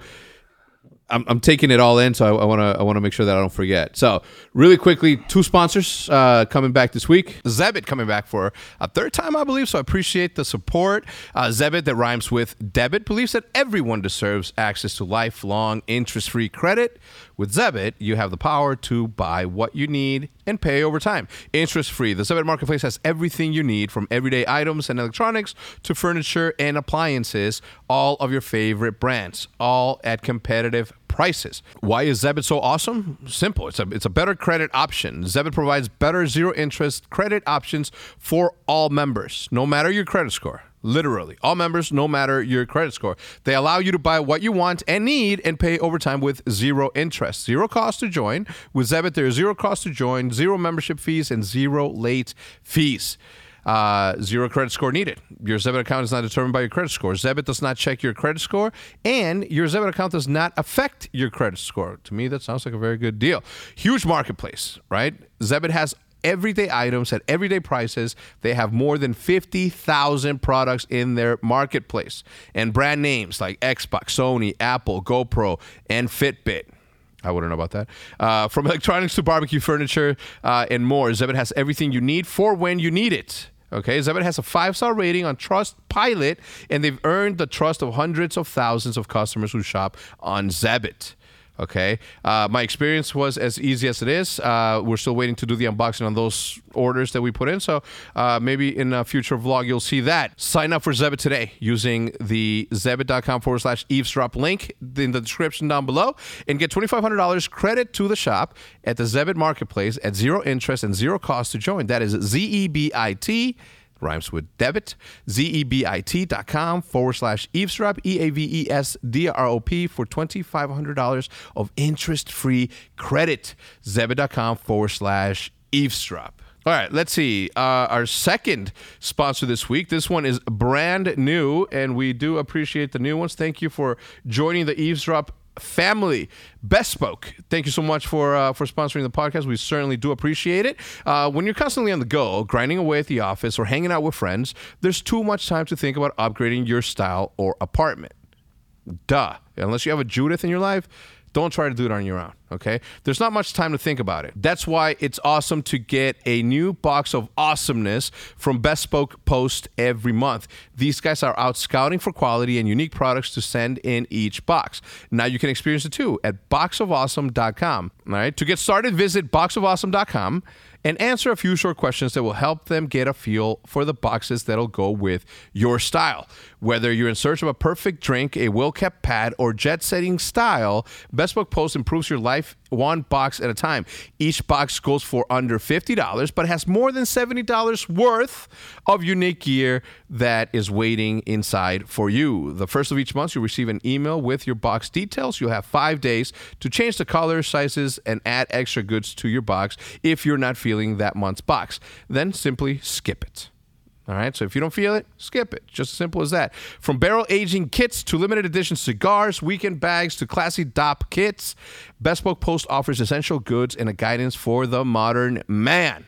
I'm, I'm taking it all in, so I want to I want to make sure that I don't forget. So, really quickly, two sponsors uh, coming back this week. Zebit coming back for a third time, I believe. So, I appreciate the support. Uh, Zebit, that rhymes with debit, believes that everyone deserves access to lifelong interest-free credit. With Zebit, you have the power to buy what you need and pay over time, interest-free. The Zebit Marketplace has everything you need, from everyday items and electronics to furniture and appliances. All of your favorite brands, all at competitive prices. Why is Zebit so awesome? Simple. It's a it's a better credit option. Zebit provides better zero interest credit options for all members, no matter your credit score. Literally, all members, no matter your credit score. They allow you to buy what you want and need and pay over time with zero interest. Zero cost to join. With Zebit, there is zero cost to join, zero membership fees, and zero late fees. Uh, zero credit score needed. Your Zebit account is not determined by your credit score. Zebit does not check your credit score, and your Zebit account does not affect your credit score. To me, that sounds like a very good deal. Huge marketplace, right? Zebit has everyday items at everyday prices. They have more than 50,000 products in their marketplace and brand names like Xbox, Sony, Apple, GoPro, and Fitbit. I wouldn't know about that. Uh, from electronics to barbecue furniture uh, and more, Zebit has everything you need for when you need it. Okay, Zebit has a five star rating on Trust Pilot, and they've earned the trust of hundreds of thousands of customers who shop on Zebit. Okay, uh, my experience was as easy as it is. Uh, we're still waiting to do the unboxing on those orders that we put in, so uh, maybe in a future vlog you'll see that. Sign up for Zebit today using the zebit.com forward slash eavesdrop link in the description down below and get $2,500 credit to the shop at the Zebit Marketplace at zero interest and zero cost to join. That is Z E B I T rhymes with debit, zebit.com forward slash eavesdrop, E A V E S D R O P for $2,500 of interest free credit. Zebit.com forward slash eavesdrop. All right, let's see. Uh, our second sponsor this week. This one is brand new, and we do appreciate the new ones. Thank you for joining the Eavesdrop family bespoke thank you so much for uh, for sponsoring the podcast. We certainly do appreciate it. Uh, when you're constantly on the go grinding away at the office or hanging out with friends there's too much time to think about upgrading your style or apartment. Duh. Unless you have a judith in your life don't try to do it on your own, okay? There's not much time to think about it. That's why it's awesome to get a new box of awesomeness from Bespoke Post every month. These guys are out scouting for quality and unique products to send in each box. Now you can experience it too at boxofawesome.com. All right? To get started, visit boxofawesome.com and answer a few short questions that will help them get a feel for the boxes that'll go with your style. Whether you're in search of a perfect drink, a well kept pad, or jet setting style, Bespoke Post improves your life one box at a time. Each box goes for under $50, but has more than $70 worth of unique gear that is waiting inside for you. The first of each month, you'll receive an email with your box details. You'll have five days to change the colors, sizes, and add extra goods to your box if you're not feeling that month's box. Then simply skip it. All right, so if you don't feel it, skip it. Just as simple as that. From barrel aging kits to limited edition cigars, weekend bags to classy Dopp kits, Bespoke Post offers essential goods and a guidance for the modern man.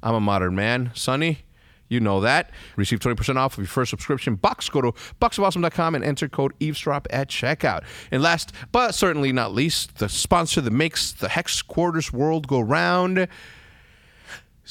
I'm a modern man. Sonny, you know that. Receive 20% off of your first subscription box. Go to boxofawesome.com and enter code eavesdrop at checkout. And last but certainly not least, the sponsor that makes the Hex Quarters world go round.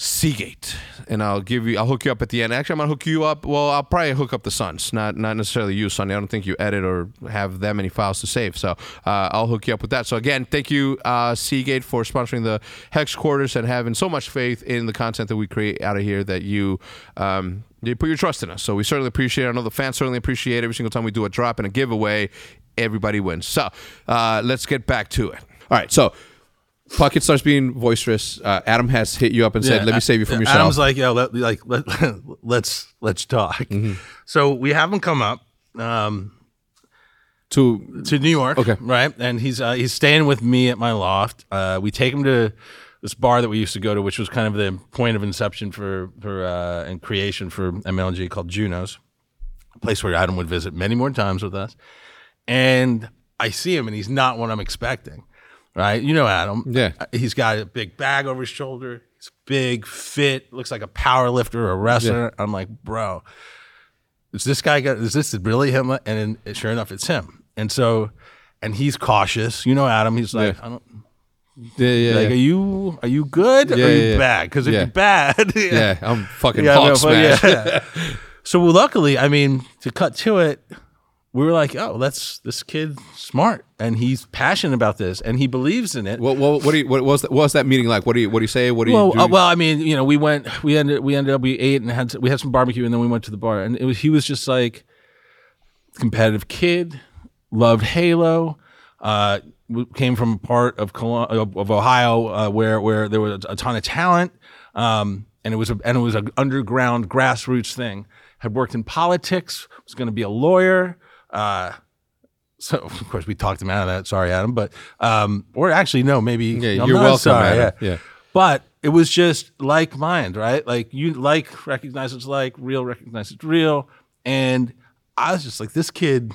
Seagate, and I'll give you. I'll hook you up at the end. Actually, I'm gonna hook you up. Well, I'll probably hook up the Suns, not not necessarily you, Sonny. I don't think you edit or have that many files to save, so uh, I'll hook you up with that. So again, thank you, uh, Seagate, for sponsoring the Hex Quarters and having so much faith in the content that we create out of here. That you. Um, you put your trust in us, so we certainly appreciate it. I know the fans certainly appreciate it. Every single time we do a drop and a giveaway, everybody wins. So uh, let's get back to it. All right, so Puckett starts being boisterous. Uh, Adam has hit you up and said, "Let me save you from yourself." Adam's like, yo, let, like let, let's let's talk. Mm-hmm. So we have him come up um, to to New York, Okay. right? And he's uh, he's staying with me at my loft. Uh, we take him to this bar that we used to go to, which was kind of the point of inception for for uh, and creation for MLG called Junos, a place where Adam would visit many more times with us. And I see him, and he's not what I'm expecting, right? You know Adam, Yeah. Uh, He's got a big bag over his shoulder. He's big, fit, looks like a power lifter or a wrestler. I'm like, bro, is this guy got is this really him and then sure enough it's him and so and he's cautious you know adam he's like Yeah. i don't yeah, yeah, like yeah. are you are you good or Yeah, are you yeah, yeah. bad because if Yeah. you're bad yeah, I'm fucking yeah, no, yeah. so luckily i mean to cut to it we were like oh that's this kid smart and he's passionate about this and he believes in it What, what, what, do you, what was that, what was that meeting like? What do you what do you say? What do you well, do? uh, well, I mean, you know, we went, we ended, we ended up, we ate and had, we had some barbecue, and then we went to the bar, and it was, he was just like competitive kid, loved Halo, uh, came from a part of of, of Ohio uh, where where there was a ton of talent, um, and it was a, and it was an underground grassroots thing. Had worked in politics, was going to be a lawyer. Uh, so of course we talked him out of that. Sorry, Adam, but um, or actually no, maybe Yeah, I'm you're welcome, Sorry, Adam. yeah. Yeah. But it was just like mind, right? Like you like recognize it's like real, recognize it's real, and I was just like, this kid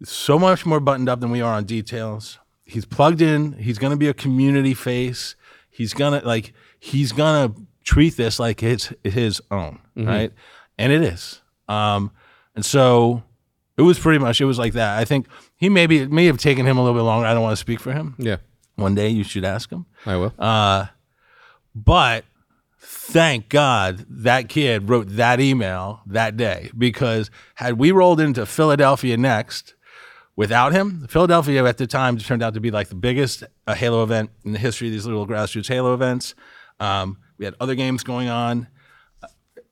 is so much more buttoned up than we are on details. He's plugged in. He's gonna be a community face. He's gonna like he's gonna treat this like it's his own, right? And it is. Um, and so it was pretty much it was like that. I think he maybe it may have taken him a little bit longer. I don't want to speak for him. yeah, One day you should ask him. I will. Uh, but thank God that kid wrote that email that day because had we rolled into Philadelphia next without him, Philadelphia at the time turned out to be like the biggest uh, Halo event in the history of these little grassroots Halo events. Um, we had other games going on.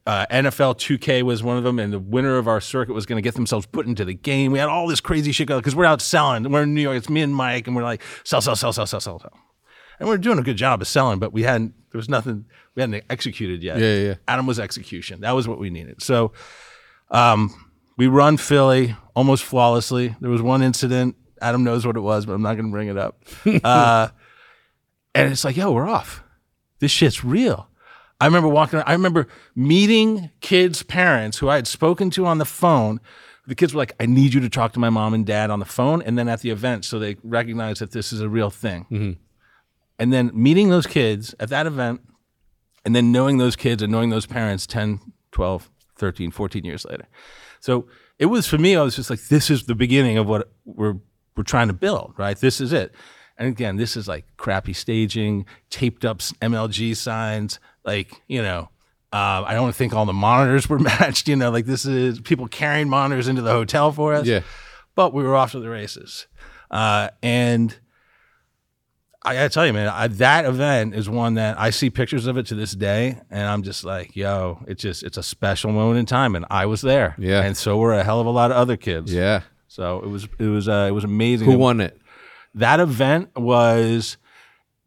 Uh, NFL 2K was one of them, and the winner of our circuit was going to get themselves put into the game. We had all this crazy shit going because we're out selling. We're in New York. It's me and Mike, and we're like sell, sell, sell, sell, sell, sell, sell and we are doing a good job of selling, but we hadn't. There was nothing we hadn't executed yet. Yeah, yeah, yeah. Adam was execution. That was what we needed. So, um, we run Philly almost flawlessly. There was one incident. Adam knows what it was, but I'm not going to bring it up. uh, and it's like, yo, we're off. This shit's real. I remember walking. I remember meeting kids' parents who I had spoken to on the phone. The kids were like, "I need you to talk to my mom and dad on the phone, and then at the event, so they recognize that this is a real thing." Mm-hmm. And then meeting those kids at that event, and then knowing those kids and knowing those parents 10, 12, 13, 14 years later. So it was for me, I was just like, this is the beginning of what we're we're trying to build, right? This is it. And again, this is like crappy staging, taped up MLG signs, like, you know, uh, I don't think all the monitors were matched, you know, like this is people carrying monitors into the hotel for us Yeah. but we were off to the races. Uh, and I gotta tell you, man, I, that event is one that I see pictures of it to this day, and I'm just like, yo, it's just it's a special moment in time, and I was there, Yeah. and so were a hell of a lot of other kids, Yeah. So it was it was uh, it was amazing. Who won it? that event was?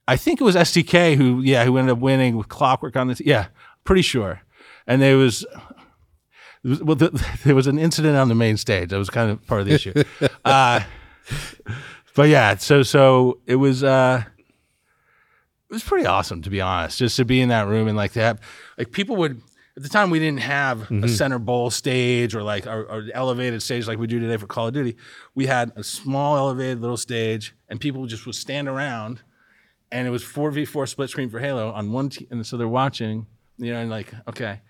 I think it was STK who, yeah, who ended up winning with Clockwork on this. Yeah, pretty sure. And there was, well, the, there was an incident on the main stage. That was kind of part of the issue. uh, but yeah, so so it was uh it was pretty awesome to be honest, just to be in that room and like to have like people would at the time we didn't have a center bowl stage or like our, our elevated stage like we do today for Call of Duty. We had a small elevated little stage and people just would stand around and it was 4v4 split screen for Halo on one team and so they're watching, you know, and like, okay.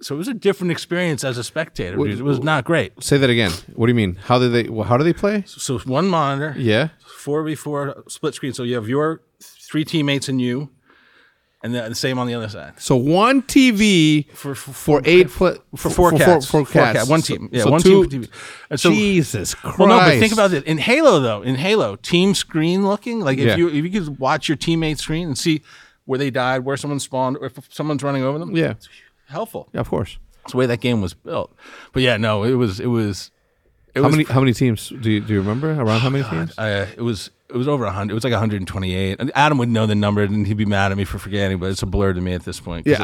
So it was a different experience as a spectator. dude. It was not great. Say that again. What do you mean? How did they? How do they play? So one monitor, Yeah. four v four split screen. So you have your three teammates and you, and the, the same on the other side So one TV for for, for eight pla- for four cats. four Four cats. cat- one So- team. Yeah, so one two- team. For TV. And so, Jesus Christ. well, no, but think about it. In Halo, though, in Halo, team screen looking, like if Yeah. you if you could watch your teammate screen and see where they died, where someone spawned, or if someone's running over them, Yeah. helpful. Yeah, of course. It's the way that game was built. But yeah, no, it was it was It how was many how many teams do you, do you remember around how many teams? Uh, it was it was over hundred. It was like 128. And Adam would know the number, and he'd be mad at me for forgetting. But it's a blur to me at this point Yeah,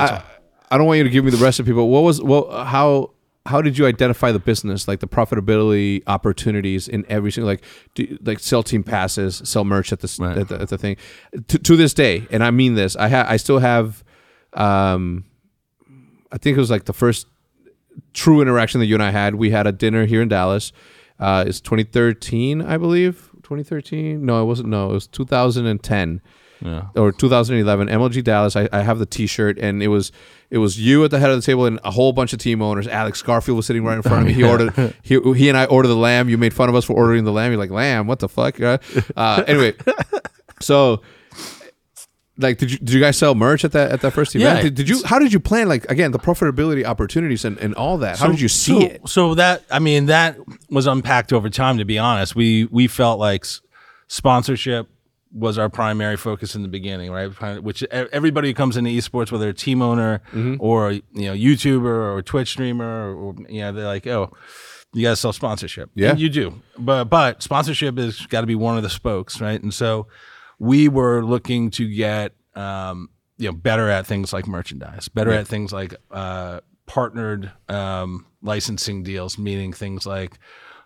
I, I don't want you to give me the recipe, but what was well how how did you identify the business like the profitability opportunities in every single like do, like sell team passes, sell merch at the, Right. at the at the thing to, to this day, and I mean this. I ha- I still have um I think it was like the first true interaction that you and I had. We had a dinner here in Dallas. Uh, it's 2013, I believe. 2013? No, it wasn't. No, it was 2010 yeah. or 2011 MLG Dallas. I, I have the T-shirt, and it was it was you at the head of the table and a whole bunch of team owners. Alex Garfield was sitting right in front of me. He ordered he, he and I ordered the lamb. You made fun of us for ordering the lamb. You're like lamb, what the fuck? Uh, uh, anyway, so like did you did you guys sell merch at that at that first event? Yeah. Did, did you how did you plan like again the profitability opportunities and, and all that? How did you see so, it? So that I mean that was unpacked over time. To be honest, we we felt like sponsorship was our primary focus in the beginning, right? Which everybody who comes into esports, whether a team owner Mm-hmm. or you know YouTuber or Twitch streamer, or, or you know they're like, oh, you got to sell sponsorship. Yeah. And you do, but but sponsorship has got to be one of the spokes, right? And so we were looking to get um, you know better at things like merchandise, better at things like uh, partnered um, licensing deals, meaning things like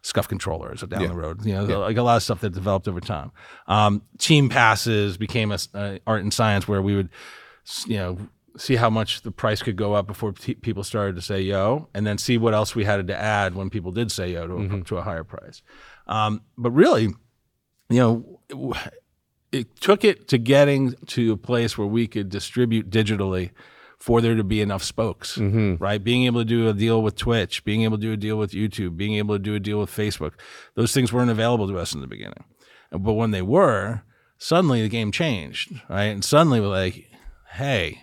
SCUF controllers down the road. You know, like a lot of stuff that developed over time. Um, team passes became a, uh, art and science where we would, you know. See how much the price could go up before pe- people started to say yo, and then see what else we had to add when people did say yo to, a, to a higher price. Um, but really, you know, it, took it to getting to a place where we could distribute digitally for there to be enough spokes, right? Being able to do a deal with Twitch, being able to do a deal with YouTube, being able to do a deal with Facebook. Those things weren't available to us in the beginning. But when they were, suddenly the game changed, right? And suddenly we're like, hey,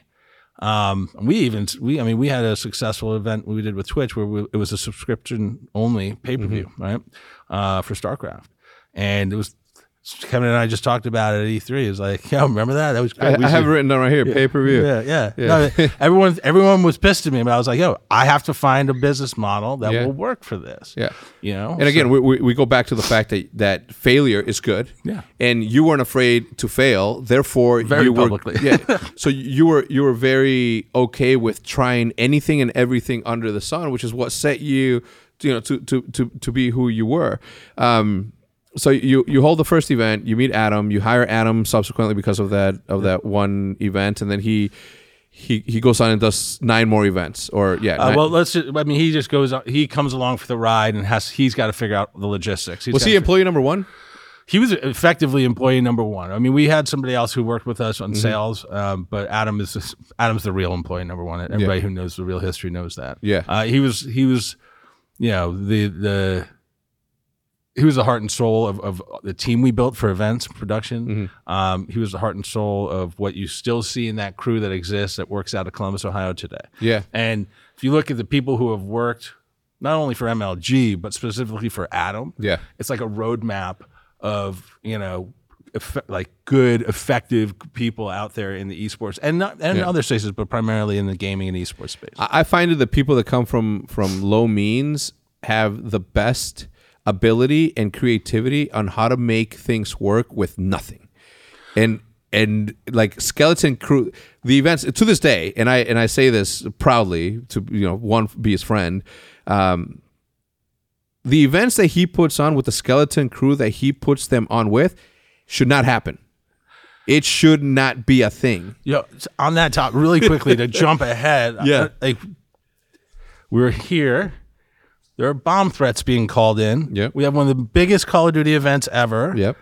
um, we even we I mean we had a successful event we did with Twitch where we, it was a subscription only pay per view right uh, for StarCraft, and it was Kevin and I just talked about it at E3. It was like, yeah, remember that? That was I, great. We I have it written down right here. Pay per view. yeah, yeah. Yeah. No, everyone, everyone was pissed at me, but I was like, "Yo, I have to find a business model that Yeah. will work for this." Yeah. you know. And again, we, we, we go back to the fact that, that failure is good. Yeah. And you weren't afraid to fail. Therefore, Very you were, publicly. yeah. So you were you were very okay with trying anything and everything under the sun, which is what set you, you know, to to to, to be who you were. Um, so you you hold the first event, you meet Adam, you hire Adam subsequently because of that of that one event, and then he. He, he goes on and does nine more events, or yeah. Uh, nine- well, let's. Just, I mean, he just goes. He comes along for the ride and has. He's got to figure out the logistics. He's was he employee number one? he was effectively employee number one. I mean, we had somebody else who worked with us on Mm-hmm. sales, um, but Adam is just, Adam's the real employee number one. Everybody who knows the real history knows that. Yeah. uh, he was he was, you know, the the he was the heart and soul of, of the team we built for events production. Mm-hmm. Um, he was the heart and soul of what you still see in that crew that exists that works out of Columbus, Ohio today. Yeah. And if you look at the people who have worked not only for MLG but specifically for Adam, Yeah. it's like a roadmap of you know like good effective people out there in the esports and not and Yeah. other spaces but primarily in the gaming and esports space I I find that the people that come from from low means have the best ability and creativity on how to make things work with nothing. And and like skeleton crew the events to this day and I and I say this proudly to you know one be his friend um the events that he puts on with the skeleton crew that he puts them on with should not happen. It should not be a thing. Yo, s- on that top really quickly to jump ahead Yeah. uh, like we're here there are bomb threats being called in Yep. we have one of the biggest call of duty events ever Yep.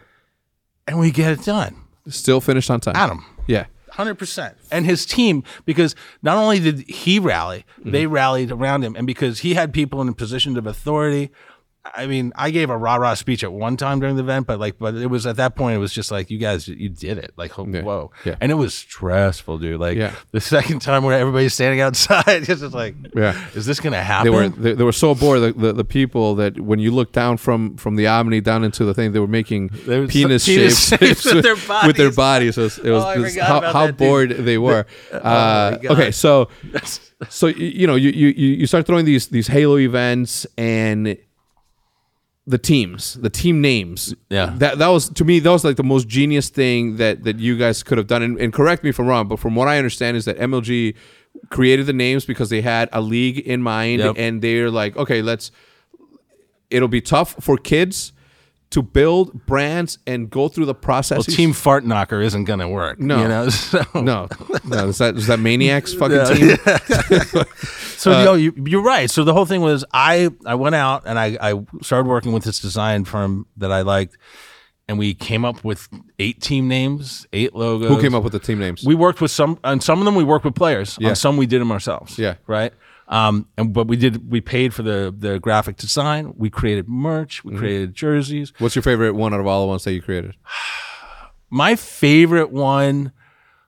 and we get it done Still finished on time. adam Yeah. Hundred percent, and his team because not only did he rally, Mm-hmm. they rallied around him, and because he had people in positions of authority. I mean, I gave a rah rah speech at one time during the event, but like, but it was at that point, it was just like, you guys, you did it, like, whoa, Yeah. and it was stressful, dude. Like Yeah. the second time where everybody's standing outside, it's just like, Yeah. is this gonna happen? they were they, they were so bored the, the, the people that when you look down from from the omni down into the thing they were making They were penis, shaped shapes with their with their bodies. bodies it was, it was Oh, I this- how, how that, dude. bored they were uh, God. okay so so you know you, you you you start throwing these these halo events and the teams, the team names. Yeah. That that was to me that was like the most genius thing that that you guys could have done. And, and correct me if I'm wrong, but from what I understand is that MLG created the names because they had a league in mind Yep. and they're like, okay, let's it'll be tough for kids to build brands and go through the process. Well, Team Fart Knocker isn't going to work. No. You know? So, No, no, is that is that Maniacs fucking team? so Uh, yo, you, you're right. So the whole thing was I, I went out and I, I started working with this design firm that I liked. And we came up with eight team names, eight logos. Who came up with the team names? We worked with some, on some of them we worked with players. Yeah. On some we did them ourselves. Yeah. Right. Um, and but we did we paid for the the graphic design. We created merch. Mm-hmm. We created jerseys. What's your favorite one out of all the ones that you created? My favorite one,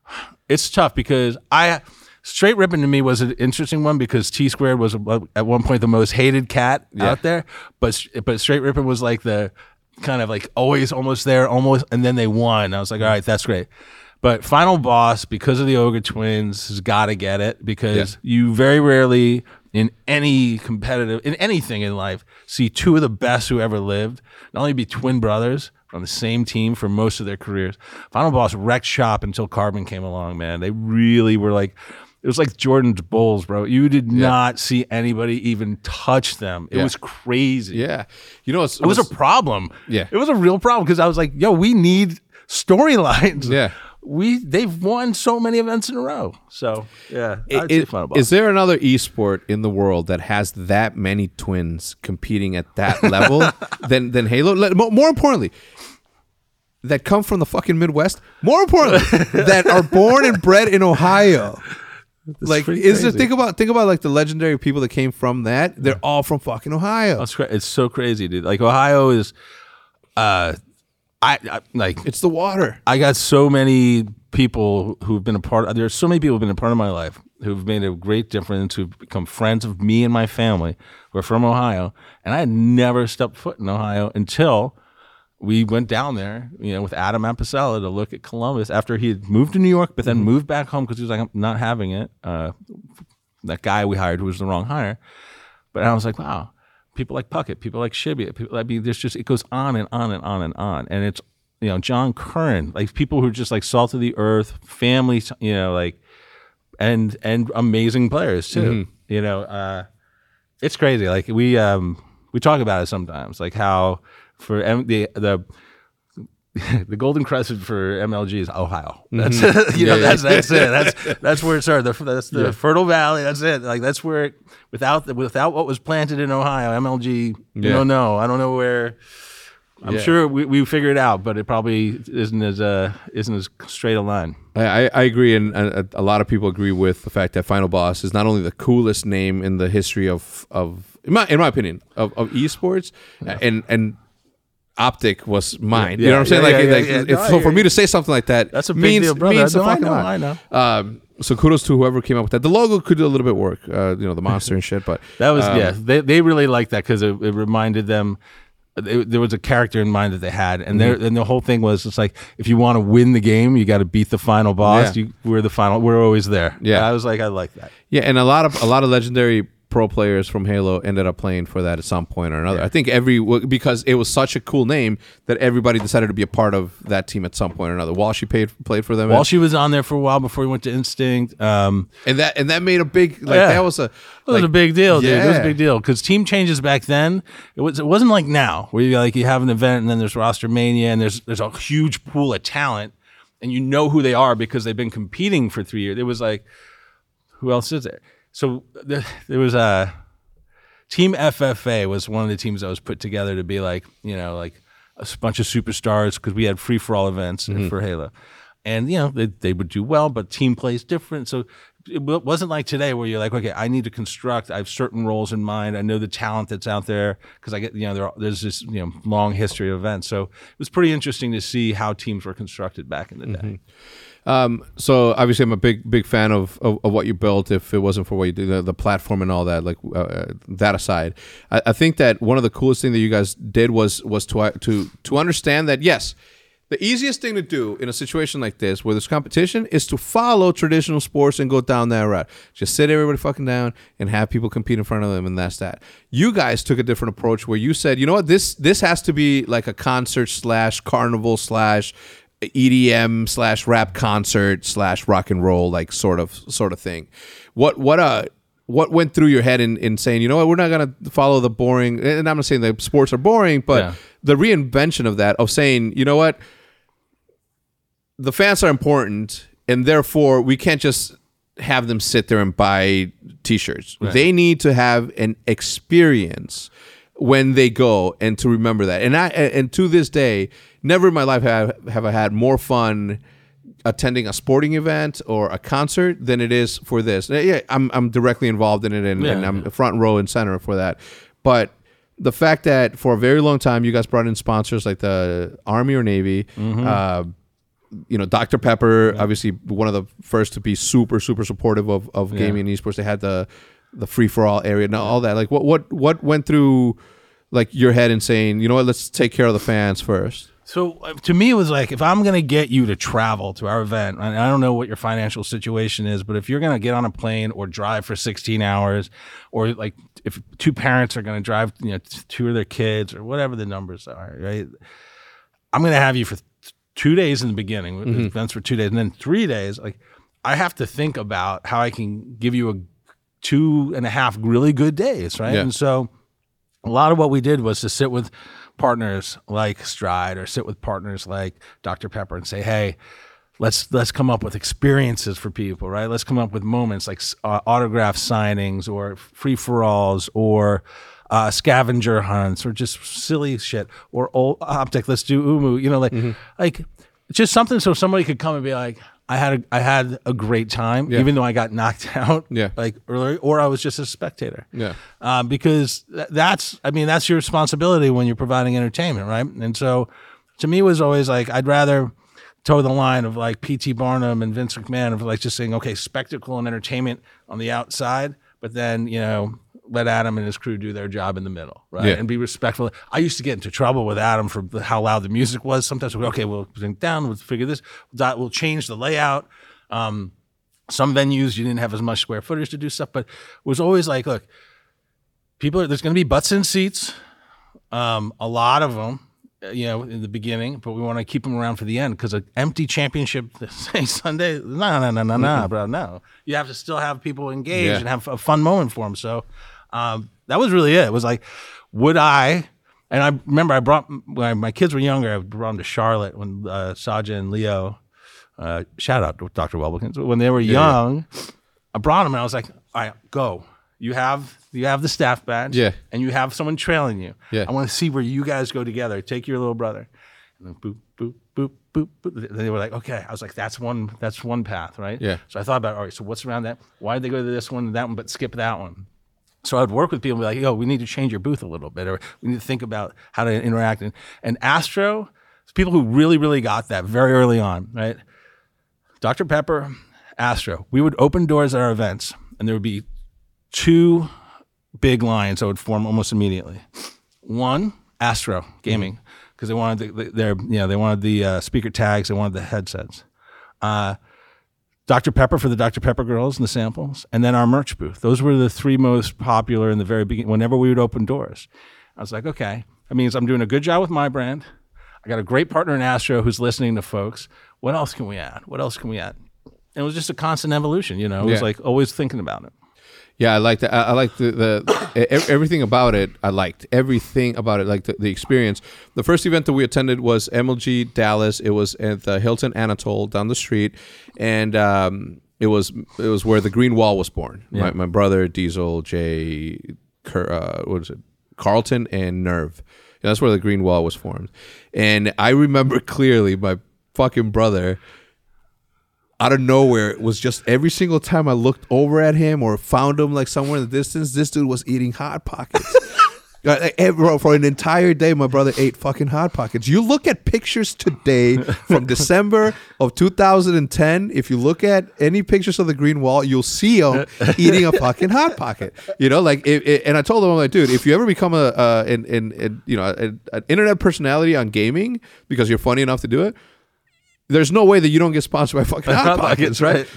it's tough because I Str8 Rippin to me was an interesting one because T squared was at one point the most hated cat out there, but but Str8 Rippin was like the kind of like always almost there, almost, and then they won. I was like, all right, that's great. But final boss because of the ogre twins has got to get it because you very rarely in any competitive in anything in life see two of the best who ever lived not only be twin brothers on the same team for most of their careers. Final Boss wrecked shop until Carbon came along, man. They really were like, it was like Jordan's Bulls, bro. You did not see anybody even touch them. It Yeah. was crazy. Yeah, you know, it's, It was a problem. Yeah. It was a real problem because I was like, yo, we need storylines. Yeah. We they've won so many events in a row. So yeah. It- Final is there another esport in the world that has that many twins competing at that level than than Halo? More importantly, that come from the fucking Midwest. More importantly, that are born and bred in Ohio. like, is there, crazy. think about think about like the legendary people that came from that. They're all from fucking Ohio. That's cra- it's so crazy, dude. Like Ohio is uh I, I like It's the water. I got so many people who've been a part. There's so many people who've been a part of my life who've made a great difference. Who've become friends of me and my family. Who are from Ohio, and I had never stepped foot in Ohio until we went down there. You know, with Adam Apicella to look at Columbus after he had moved to New York, but then moved back home because he was like, I'm not having it. Uh, that guy we hired who was the wrong hire. But I was like, wow, people like Puckett, people like Shibia, people. I mean, there's just it goes on and on and on and on, and it's you know John Curran, like people who are just like salt of the earth, family, you know, like and and amazing players too. You know, uh, it's crazy. Like we um we talk about it sometimes, like how for M- the the. The golden crescent for MLG is Ohio. That's you know Yeah, yeah. that's that's it. That's that's where it started. The, that's the fertile valley. That's it. Like that's where it, without the, without what was planted in Ohio, MLG. You Yeah. don't know. I don't know where. I'm Yeah. sure we, we figured it out, but it probably isn't as uh isn't as straight a line. I, I I agree, and a, a lot of people agree with the fact that Final Boss is not only the coolest name in the history of of in my in my opinion of, of esports, and and Optic was mine. you know what I'm saying? yeah, like, yeah, like yeah, yeah. No, so for me to say something like that, That's a means, deal, brother. means No, the I fucking know, lot. I know. Um, so kudos to whoever came up with that. The logo could do a little bit work, uh, you know, the monster and shit. But That was um, yeah. They they really liked that because it, it reminded them. It, there was a character in mind that they had, and Mm-hmm. there and the whole thing was it's like if you want to win the game, you got to beat the final boss. Yeah. You, we're the final. We're always there. Yeah. I was like, I like that. Yeah, and a lot of a lot of legendary pro players from Halo ended up playing for that at some point or another. I think every because it was such a cool name that everybody decided to be a part of that team at some point or another. Walshy paid played for them, Walshy was on there for a while before he went to Instinct, um, and that and that made a big like Yeah. that was a was like, a big deal, dude. It was a big deal because team changes back then. It was. It wasn't like now, where you like you have an event and then there's roster mania and there's there's a huge pool of talent, and you know who they are because they've been competing for three years. It was like, who else is there? So the, there was a team FFA was one of the teams that was put together to be like you know like a bunch of superstars because we had free for all events mm-hmm. for Halo, and you know they they would do well, but team plays different. So it wasn't like today where you're like, okay, I need to construct. I have certain roles in mind. I know the talent that's out there because I get you know there, there's this you know long history of events. So it was pretty interesting to see how teams were constructed back in the day. Mm-hmm. Um, so obviously, I'm a big big fan of, of, of what you built. If it wasn't for what you did, the, the platform and all that, like uh, that aside, I, I think that one of the coolest thing that you guys did was was to to to understand that yes, The easiest thing to do in a situation like this where there's competition is to follow traditional sports and go down that route. Just sit everybody fucking down and have people compete in front of them and that's that. You guys took a different approach where you said, you know what, this this has to be like a concert slash carnival slash EDM slash rap concert slash rock and roll like sort of sort of thing. What what uh what went through your head in, in saying, you know what, we're not gonna follow the boring and I'm not saying that sports are boring, but Yeah. the reinvention of that of saying, you know what, the fans are important and therefore we can't just have them sit there and buy t-shirts. They need to have an experience when they go and to remember that. And i and to this day never in my life have, have i had more fun attending a sporting event or a concert than it is for this. Yeah i'm, I'm directly involved in it and, and i'm front row and center for that. But the fact that for a very long time you guys brought in sponsors like the army or navy uh, you know, Dr. Pepper, obviously one of the first to be super, super supportive of, of gaming and esports. They had the the free for all area and all that. Like what what what went through like your head in saying, you know what, let's take care of the fans first. So uh, to me, it was like if I'm going to get you to travel to our event, and I don't know what your financial situation is, but if you're going to get on a plane or drive for 16 hours, or like if two parents are going to drive, you know, two of their kids or whatever the numbers are, right? I'm going to have you for two days in the beginning, Mm-hmm. events for two days, and then three days. Like I have to think about how I can give you a two and a half really good days, right? Yeah. And so a lot of what we did was to sit with partners like Stride or sit with partners like Dr. Pepper and say, hey, let's let's come up with experiences for people, right? Let's come up with moments like uh, autograph signings or free for alls or uh, scavenger hunts or just silly shit or old optic. Let's do umu, you know, like like just something so somebody could come and be like. I had a, I had a great time, even though I got knocked out, Yeah. like earlier, or I was just a spectator Yeah. um, because th- that's I mean that's your responsibility when you're providing entertainment, right? And so to me it was always like I'd rather toe the line of like P.T. Barnum and Vince McMahon of like just saying okay spectacle and entertainment on the outside, but then you know let Adam and his crew do their job in the middle, right? Yeah. And be respectful. I used to get into trouble with Adam for how loud the music was. Sometimes we okay, we'll bring it down, we'll figure this, we'll we'll change the layout. Um, some venues you didn't have as much square footage to do stuff, but it was always like, look, people are there's going to be butts in seats, um, a lot of them, you know, in the beginning, but we want to keep them around for the end because an empty championship say Sunday, no, no, no, no, no, bro, no. You have to still have people engaged Yeah. and have a fun moment for them. So um, that was really it. It was like, would I? And I remember I brought when my kids were younger. I brought them to Charlotte when uh, Saja and Leo. Uh, shout out to Dr. Welbekins. When they were young, I brought them and I was like, "All right, go. You have you have the staff badge, Yeah. and you have someone trailing you. Yeah. I want to see where you guys go together. Take your little brother, and then boop boop boop boop. boop. Then they were like, okay. I was like, that's one that's one path, right? Yeah. So I thought about, all right, so what's around that? Why did they go to this one and that one, but skip that one? So I'd work with people and be like, yo, we need to change your booth a little bit, or we need to think about how to interact. And, and Astro, people who really, really got that very early on, right? Dr. Pepper, Astro. We would open doors at our events, and there would be two big lines that would form almost immediately. One, Astro Gaming, because they wanted the, their, you know, they wanted the uh, speaker tags, they wanted the headsets. Uh, Dr. Pepper for the Dr. Pepper girls and the samples, and then our merch booth. Those were the three most popular in the very beginning. Whenever we would open doors, I was like, okay, that means I'm doing a good job with my brand. I got a great partner in Astro who's listening to folks. What else can we add? What else can we add? And it was just a constant evolution, you know. It was Yeah. like always thinking about it. Yeah, I liked it. I, I liked the, the everything about it. I liked everything about it, like the, the experience. The first event that we attended was MLG Dallas. It was at the Hilton Anatole down the street, and um, it was it was where the Green Wall was born. My, my brother Diesel, Jay, uh, what is it, Carlton, and Nerve. Yeah, that's where the Green Wall was formed, and I remember clearly my fucking brother out of nowhere it was just every single time I looked over at him or found him like somewhere in the distance, this dude was eating hot pockets. Bro, for an entire day, my brother ate fucking hot pockets. You look at pictures today from December of 2010. If you look at any pictures of the Green Wall, you'll see him eating a fucking hot pocket. You know, like, it, it- and I told him, I'm like, dude, if you ever become a, uh, an, an, an, you know, an, an internet personality on gaming because you're funny enough to do it, there's no way that you don't get sponsored by fucking hot pockets, right?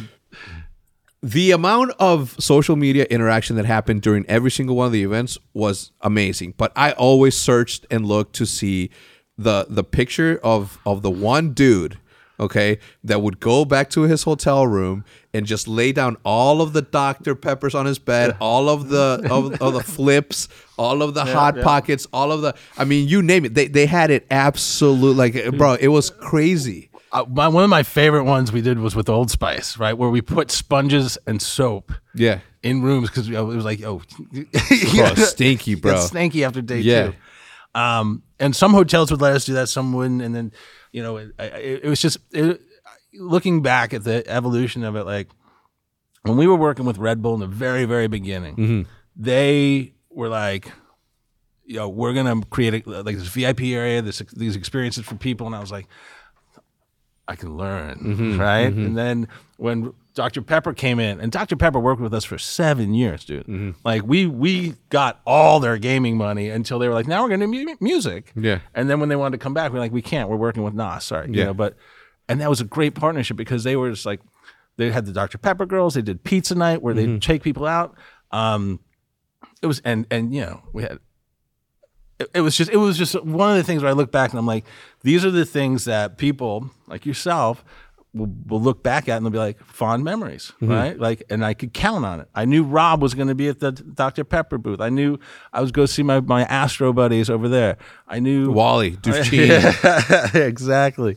the amount of social media interaction that happened during every single one of the events was amazing. But i always searched and looked to see the the picture of of the one dude okay that would go back to his hotel room and just lay down all of the dr peppers on his bed all of the of, of the flips all of the hot pockets all of the i mean you name it. They, they had it absolute like bro it was crazy Uh, my, one of my favorite ones we did was with Old Spice, right? Where we put sponges and soap yeah in rooms because it was like, oh, Bro, stinky, bro. It's stinky after day Yeah. two. Um, and some hotels would let us do that, some wouldn't. And then, you know, it, it, it was just it, looking back at the evolution of it. Like when we were working with Red Bull in the very, very beginning, Mm-hmm. they were like, you know, we're gonna create a, like this VIP area, this these experiences for people, and I was like, I can learn, Mm-hmm. right? And then when Dr. Pepper came in, and Dr. Pepper worked with us for seven years, dude. Mm-hmm. Like we we got all their gaming money until they were like, now we're gonna do mu- music. Yeah. And then when they wanted to come back, we are like, we can't. We're working with Nas. Sorry, you Yeah. know. But and that was a great partnership because they were just like, they had the Dr. Pepper girls. They did pizza night where Mm-hmm. they'd take people out. Um, it was and and you know we had it, it was just it was just one of the things where I look back and I'm like, these are the things that people like yourself will, will look back at and they'll be like fond memories, Mm-hmm. right? Like, and I could count on it. I knew Rob was going to be at the Dr Pepper booth. I knew I was going to see my my Astro buddies over there. I knew wally Duchesne. exactly.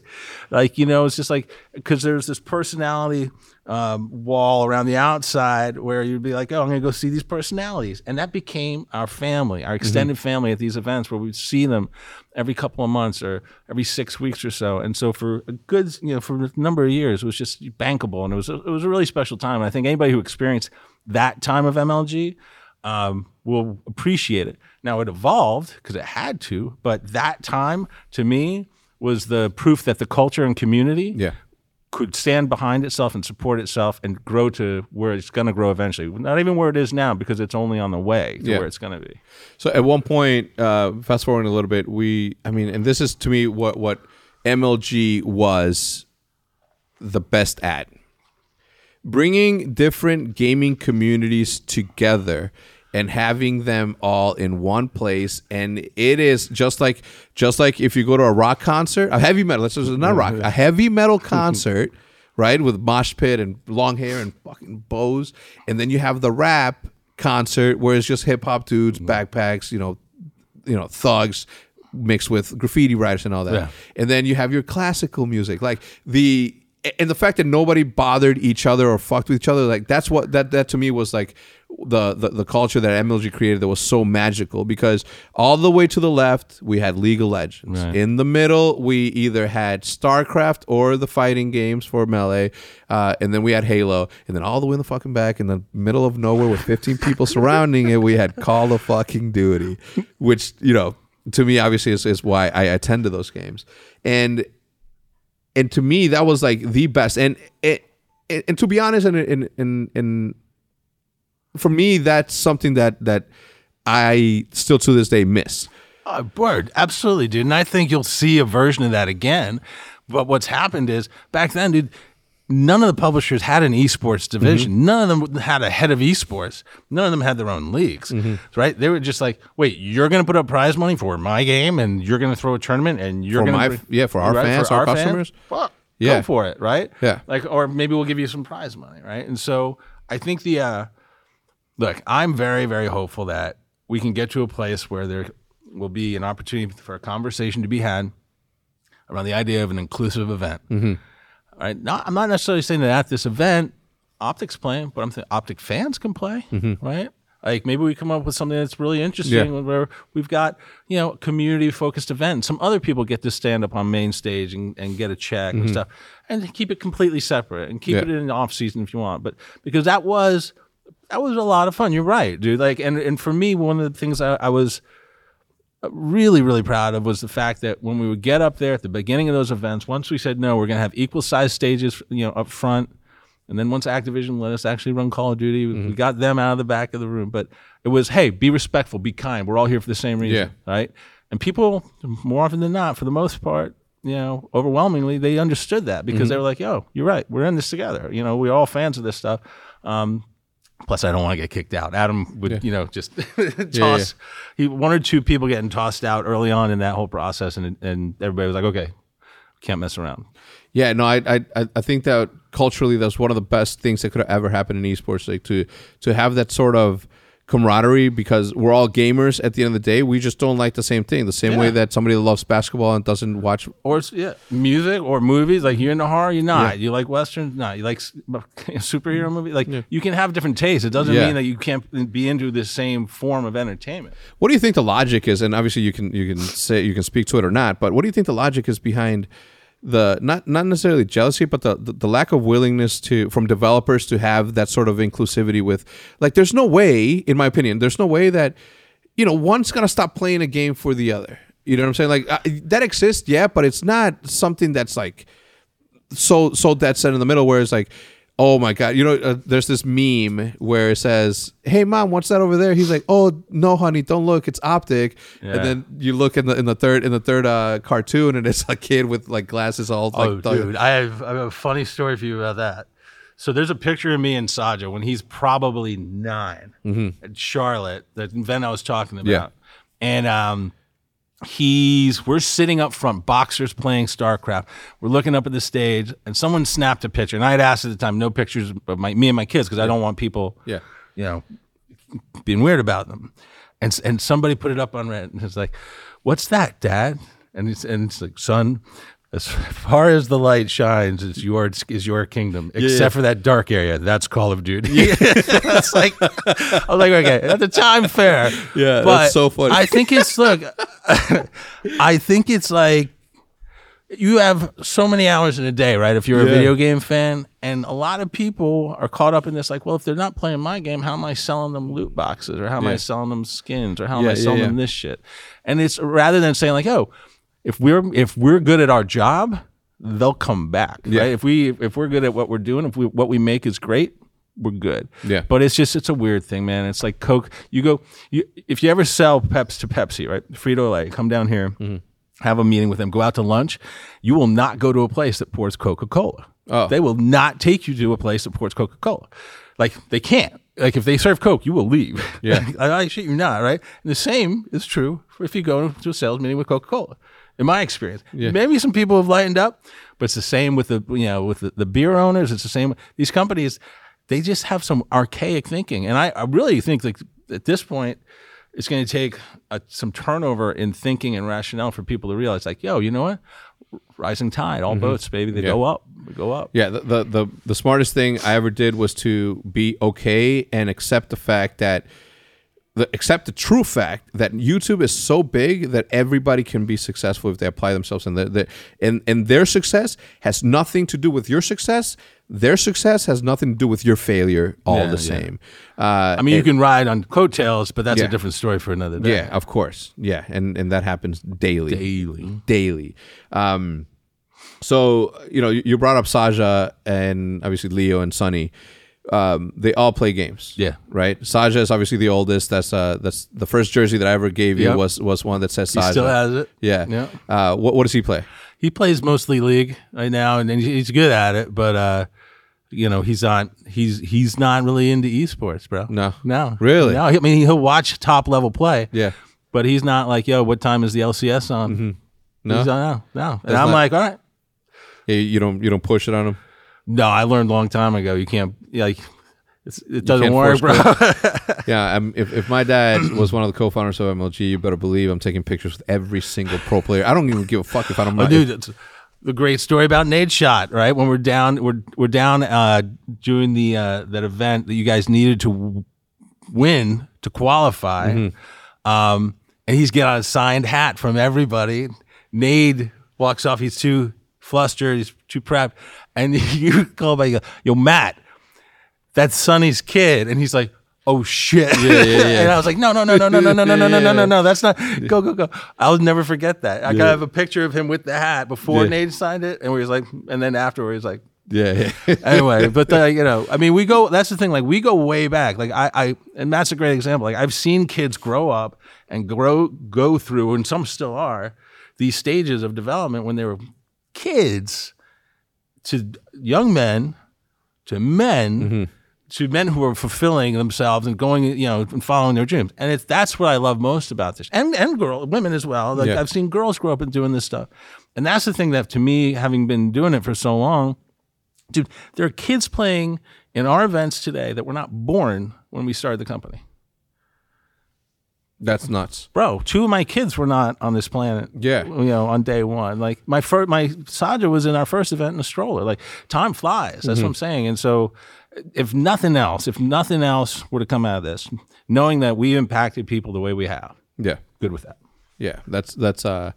Like, you know, it's just like, because there's this personality um, wall around the outside where you'd be like, oh, I'm going to go see these personalities. And that became our family, our extended family at these events where we'd see them every couple of months or every six weeks or so. And so for a good, you know, for a number of years, it was just bankable. And it was, a, it was a really special time. And I think anybody who experienced that time of MLG, um, will appreciate it. Now it evolved because it had to, but that time to me was the proof that the culture and community yeah could stand behind itself and support itself and grow to where it's going to grow eventually. Not even where it is now because it's only on the way to Yeah. where it's going to be. So at one point, uh, fast forwarding a little bit, we, I mean, and this is to me what what MLG was the best at bringing different gaming communities together and having them all in one place. And it is just like just like if you go to a rock concert a heavy metal let's just not rock a mm-hmm. heavy metal concert right with mosh pit and long hair and fucking bows. And then you have the rap concert where it's just hip-hop dudes mm-hmm. backpacks you know you know thugs mixed with graffiti writers and all that. Yeah. and then you have your classical music like the and the fact that nobody bothered each other or fucked with each other like that's what that that to me was like the the, the culture that MLG created that was so magical because all the way to the left we had League of Legends. Right. in the middle we either had StarCraft or the fighting games for Melee uh, and then we had Halo. And then all the way in the fucking back in the middle of nowhere with 15 people surrounding it we had Call of fucking Duty which you know to me obviously is, is why I attend to those games. And and to me that was like the best. And it and, and to be honest and in in in for me that's something that that i still to this day miss Oh, word, absolutely, dude. And I think you'll see a version of that again. But what's happened is back then, dude, none of the publishers had an esports division. Mm-hmm. None of them had a head of esports. None of them had their own leagues, mm-hmm. right? They were just like, wait, you're going to put up prize money for my game, and you're going to throw a tournament, and you're going to yeah, for our fans, our customers? Fuck, Yeah. go for it, right? Yeah. like, or maybe we'll give you some prize money, right? And so I think the uh, look, I'm very, very hopeful that we can get to a place where there will be an opportunity for a conversation to be had around the idea of an inclusive event. Mm-hmm. Right. Not, I'm not necessarily saying that at this event, OpTic's playing, but I'm thinking OpTic fans can play, right? Like maybe we come up with something that's really interesting Mm-hmm. Yeah. where we've got, you know, community focused event. Some other people get to stand up on main stage and, and get a check and stuff and keep it completely separate and keep Mm-hmm. Yeah. it in the off season if you want. But because that was that was a lot of fun. You're right, dude. Like and and for me, one of the things I, I was really, really proud of was the fact that when we would get up there at the beginning of those events, once we said no, we're going to have equal size stages, you know, up front. And then once Activision let us actually run Call of Duty, we got them out of the back of the room. But it was, hey, be respectful, be kind. We're all here for the same reason, right? And people, more often than not, for the most part, you know, overwhelmingly, they understood that because they were like, "Yo, you're right. We're in this together. You know, we're all fans of this stuff." Um, plus, I don't want to get kicked out. Adam would, you know, just toss. He one or two people getting tossed out early on in that whole process, and and everybody was like, "Okay, can't mess around." Yeah, no, I, I, I- I think that culturally, that's one of the best things that could have ever happened in esports. Like to, to have that sort of camaraderie because we're all gamers. At the end of the day, we just don't like the same thing. The same way that somebody that loves basketball and doesn't watch. Or yeah, music or movies. Like you're into horror, you're not. You like westerns, not. You like superhero movies. Like you can have different tastes. It doesn't Yeah. mean that you can't be into the same form of entertainment. What do you think the logic is? And obviously, you can you can say you can speak to it or not. But what do you think the logic is behind the not not necessarily jealousy, but the, the the lack of willingness to from developers to have that sort of inclusivity with like. There's no way, in my opinion, there's no way that you know one's gonna stop playing a game for the other. You know what I'm saying? Like uh, that exists, yeah, but it's not something that's like so so dead set in the middle where it's like oh my god you know uh, there's this meme where it says hey mom what's that over there he's like oh no honey don't look it's OpTic Yeah. and then you look in the in the third in the third uh cartoon and it's a kid with like glasses all like oh, dude, I have, I have a funny story for you about that. So there's a picture of me and Saja when he's probably 9 at Charlotte, that event I was talking about. Yeah. And um, he's we're sitting up front, BoxeR's playing StarCraft. We're looking up at the stage, and someone snapped a picture. And I had asked at the time, no pictures of my me and my kids because I don't want people, yeah you know, being weird about them. And and somebody put it up on Reddit and it's like, "What's that, Dad?" And it's and it's like, "Son, as far as the light shines, it's your is your kingdom, except for that dark area. That's Call of Duty." it's like I was like, okay, at the time, fair. Yeah, but that's so funny. I think it's look. I think it's like you have so many hours in a day, right? If you're a Yeah. video game fan, and a lot of people are caught up in this, like, well, if they're not playing my game, how am I selling them loot boxes, or how am I selling them skins, or how am Yeah, I yeah, selling yeah. them this shit? And it's rather than saying like, oh, if we're if we're good at our job, they'll come back, Yeah. right? If we if we're good at what we're doing, if we what we make is great. We're good, Yeah. But it's just it's a weird thing, man. It's like Coke. You go, you if you ever sell Peps to Pepsi, right? Frito Lay, come down here, Mm-hmm. have a meeting with them, go out to lunch. You will not go to a place that pours Coca Cola. Oh. They will not take you to a place that pours Coca Cola. Like they can't. Like if they serve Coke, you will leave. Yeah. I, I shit you not, right? And the same is true for if you go to a sales meeting with Coca Cola. In my experience, maybe some people have lightened up, but it's the same with the you know with the, the beer owners. It's the same. These companies, they just have some archaic thinking, and I, I really think like at this point, it's going to take a, some turnover in thinking and rationale for people to realize, like, yo, you know what? Rising tide, all boats, baby, they Mm-hmm. Yeah. go up, they go up. Yeah, the, the the the smartest thing I ever did was to be okay and accept the fact that the accept the true fact that YouTube is so big that everybody can be successful if they apply themselves and the, the and and their success has nothing to do with your success. Their success has nothing to do with your failure. All Yeah, the yeah. same. Uh, I mean, you can ride on coattails, but that's Yeah. a different story for another day. yeah, of course. Yeah, and and that happens daily. Daily. daily. Um, so you know, you you brought up Saja and obviously Leo and Sunny. Um, they all play games. Yeah. right. Saja is obviously the oldest. That's uh, that's the first jersey that I ever gave you Yep. was was one that says He still has it. Yeah. Yeah. Uh, what what does he play? He plays mostly league right now, and he's good at it. But uh, you know, he's not. He's he's not really into esports, bro. No. no, Really? No, I mean, he'll watch top level play. Yeah. but he's not like, yo, what time is the LCS on? No? He's, no, no. And That's I'm not- like, all right. You don't you don't push it on him. No, I learned a long time ago. You can't like. It's, it doesn't work, bro. Yeah. I'm, if if my dad was one of the co-founders of MLG, you better believe I'm taking pictures with every single pro player. I don't even give a fuck if I don't. Oh, dude, it's the great story about Nadeshot, right? When we're down, we're we're down uh, doing the uh, that event that you guys needed to w- win to qualify, um, and he's getting a signed hat from everybody. Nade walks off. He's too flustered. He's too prepped, and you call by, you go, yo, Matt, that's Sonny's kid, and he's like. oh shit. yeah, yeah. and I was like, no, no, no, no, no, no, no, no, no, no, no, no, no. That's not go, go, go. I'll never forget that. I Yeah. have a picture of him with the hat before Yeah. Nade signed it, and we was like, and then afterwards, like, Yeah, yeah. anyway, but uh, you know, I mean, we go. That's the thing. Like, we go way back. Like, I, I, and that's a great example. Like, I've seen kids grow up and grow, go through, and some still are these stages of development when they were kids to young men to men to men who are fulfilling themselves and going, you know, and following their dreams. And it's that's what I love most about this, and and girl, women as well. Like Yeah. I've seen girls grow up and doing this stuff, and that's the thing that to me, having been doing it for so long, dude, there are kids playing in our events today that were not born when we started the company. That's nuts. Bro, two of my kids were not on this planet. Yeah. you know, on day one. Like my first, my Saja was in our first event in a stroller. Like time flies. That's mm-hmm. what I'm saying. And so, if nothing else, if nothing else were to come out of this, knowing that we impacted people the way we have, yeah, good with that. Yeah, that's that's uh,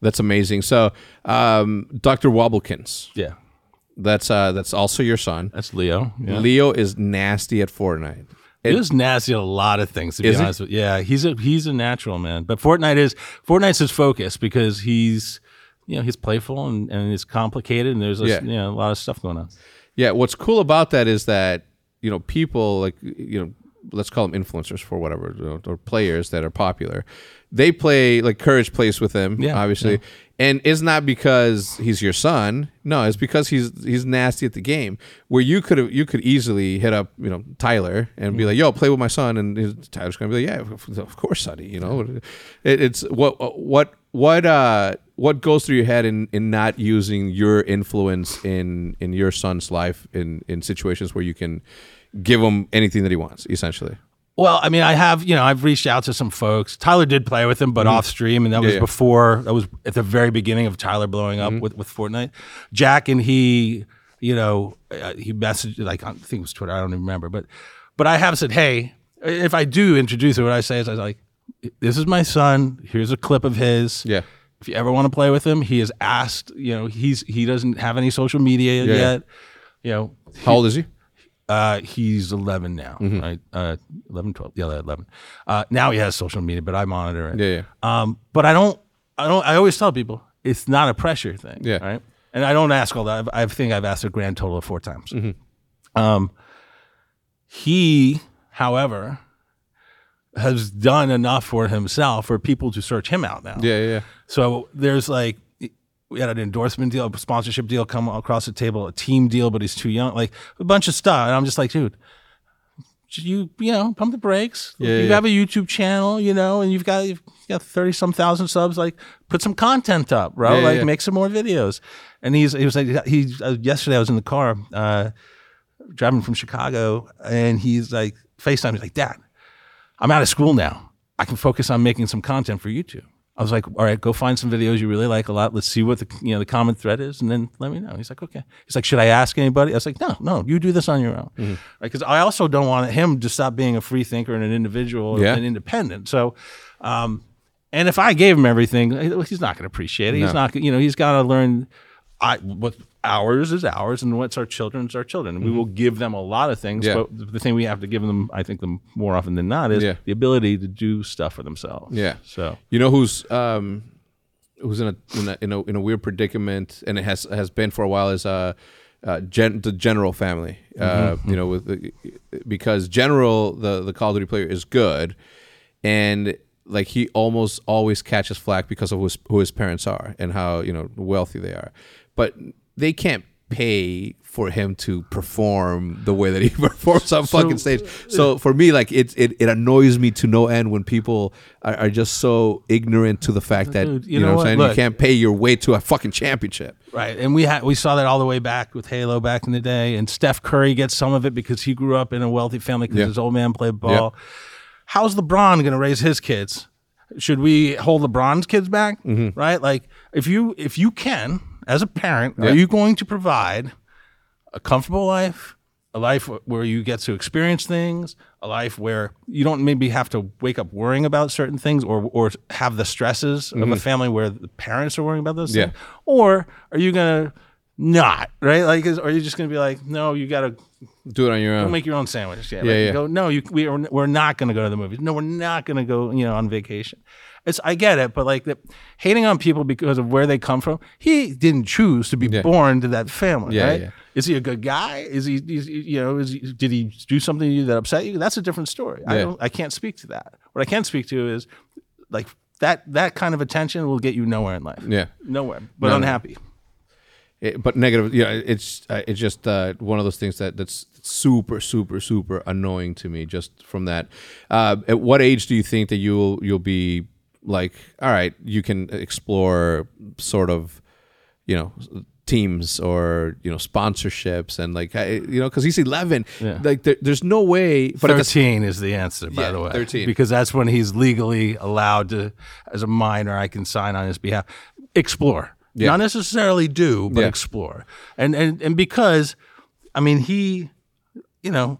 that's amazing. So, um, Doctor Wobblekins, yeah, that's uh, that's also your son. That's Leo. Yeah. Leo is nasty at Fortnite. He's nasty at a lot of things. To be honest, with yeah, he's a he's a natural man. But Fortnite is Fortnite's his focus because he's you know he's playful and and he's complicated and there's a, yeah. you know, a lot of stuff going on. Yeah, what's cool about that is that you know people like you know let's call them influencers for whatever you know, or players that are popular. They play like Courage plays with him, Yeah, obviously, and it's not because he's your son. No, it's because he's he's nasty at the game. Where you could have you could easily hit up you know Tyler and be mm. like, "Yo, play with my son," and Tyler's gonna be like, "Yeah, of- of course, Sonny." You know, it, it's what what what uh what goes through your head in, in not using your influence in in your son's life in in situations where you can give him anything that he wants essentially Well, I mean, I have, you know, I've reached out to some folks. Tyler did play with him, but off stream, and that was Mm-hmm. yeah. before. That was at the very beginning of Tyler blowing up Mm-hmm. with, with Fortnite. Jack and he, you know, uh, he messaged like I think it was Twitter. I don't even remember, but but I have said, hey, if I do introduce it, what I say is I was like, this is my son. Here's a clip of his. yeah If you ever want to play with him, he has asked. You know, he's he doesn't have any social media Yeah. yet. You know, how old is he uh, he's 11 now, Mm-hmm. right? Uh, 11, 12, yeah, 11. Uh, now he has social media, but I monitor it. yeah yeah Um, but I don't, I don't, I always tell people it's not a pressure thing. Yeah. Right. And I don't ask all that. I've, I think I've asked a grand total of four times. Mm-hmm. Um, he, however, has done enough for himself for people to search him out now. yeah yeah, yeah So there's like we had an endorsement deal, a sponsorship deal come across the table, a team deal, but he's too young, like a bunch of stuff. And I'm just like, dude, you you know pump the brakes? Yeah, you yeah. have a YouTube channel, you know, and you've got you've got thirty some thousand subs. Like, put some content up, bro. Yeah, like, make some more videos. And he's he was like he uh, yesterday I was in the car uh, driving from Chicago, and he's like Facetime. He's like, Dad, I'm out of school now. I can focus on making some content for YouTube. I was like, all right, go find some videos you really like a lot. Let's see what the you know the common thread is, and then let me know. He's like, okay. He's like, should I ask anybody? I was like, no, no, you do this on your own, Mm-hmm. because I also don't want him to stop being a free thinker and an individual Yeah. and independent. So, um, and if I gave him everything, he's not going to appreciate it. He's No. not, you know, he's got to learn. I what ours is ours, and what's our children's our children. And we will give them a lot of things, Mm-hmm. Yeah. but the thing we have to give them, I think, them more often than not, is Yeah. the ability to do stuff for themselves. Yeah. So You know who's um who's in a in a in a, in a weird predicament and it has has been for a while is uh, uh gen, the general family. Uh you know with the, because general the the Call of Duty player is good and like he almost always catches flack because of who his, who his parents are and how you know wealthy they are. But they can't pay for him to perform the way that he performs on fucking stage. So for me, like it, it, it annoys me to no end when people are, are just so ignorant to the fact that Dude, you, know, what I'm saying. Look. you can't pay your way to a fucking championship. Right, and we had we saw that all the way back with Halo back in the day, and Steph Curry gets some of it because he grew up in a wealthy family because Yeah. his old man played ball. How's LeBron going to raise his kids? Should we hold LeBron's kids back? Mm-hmm. Right, like if you if you can as a parent, Yeah. are you going to provide a comfortable life? A life where you get to experience things, a life where you don't maybe have to wake up worrying about certain things or or have the stresses of a family where the parents are worrying about those Mm-hmm. Yeah. things. Or are you going to not right? Like, is, are you just going to be like, no, you got to Do it on your own. make your own sandwich? Yeah, Yeah, like, yeah. Go, no, you, we are, we're not going to go to the movies. No, we're not going to go, you know, on vacation. It's I get it, but like the, hating on people because of where they come from, he didn't choose to be Yeah. born to that family, Yeah, right? yeah. Is he a good guy? Is he, is you know, is he, did he do something to you that upset you? That's a different story. I don't, I can't speak to that. What I can speak to is like that that kind of attention will get you nowhere in life. Yeah. nowhere, but no. unhappy. It- but negative yeah it's uh, it's just uh, one of those things that that's super super super annoying to me just from that uh, at what age do you think that you'll you'll be like all right you can explore sort of you know teams or you know sponsorships and like I, you know because he's 11 Yeah. like there, there's no way but at the Thirteen is the answer, by Yeah, the way. 13. because that's when he's legally allowed to, as a minor, I can sign on his behalf. Explore, Yeah. not necessarily do, but Yeah. explore, and and and because, I mean, he, you know,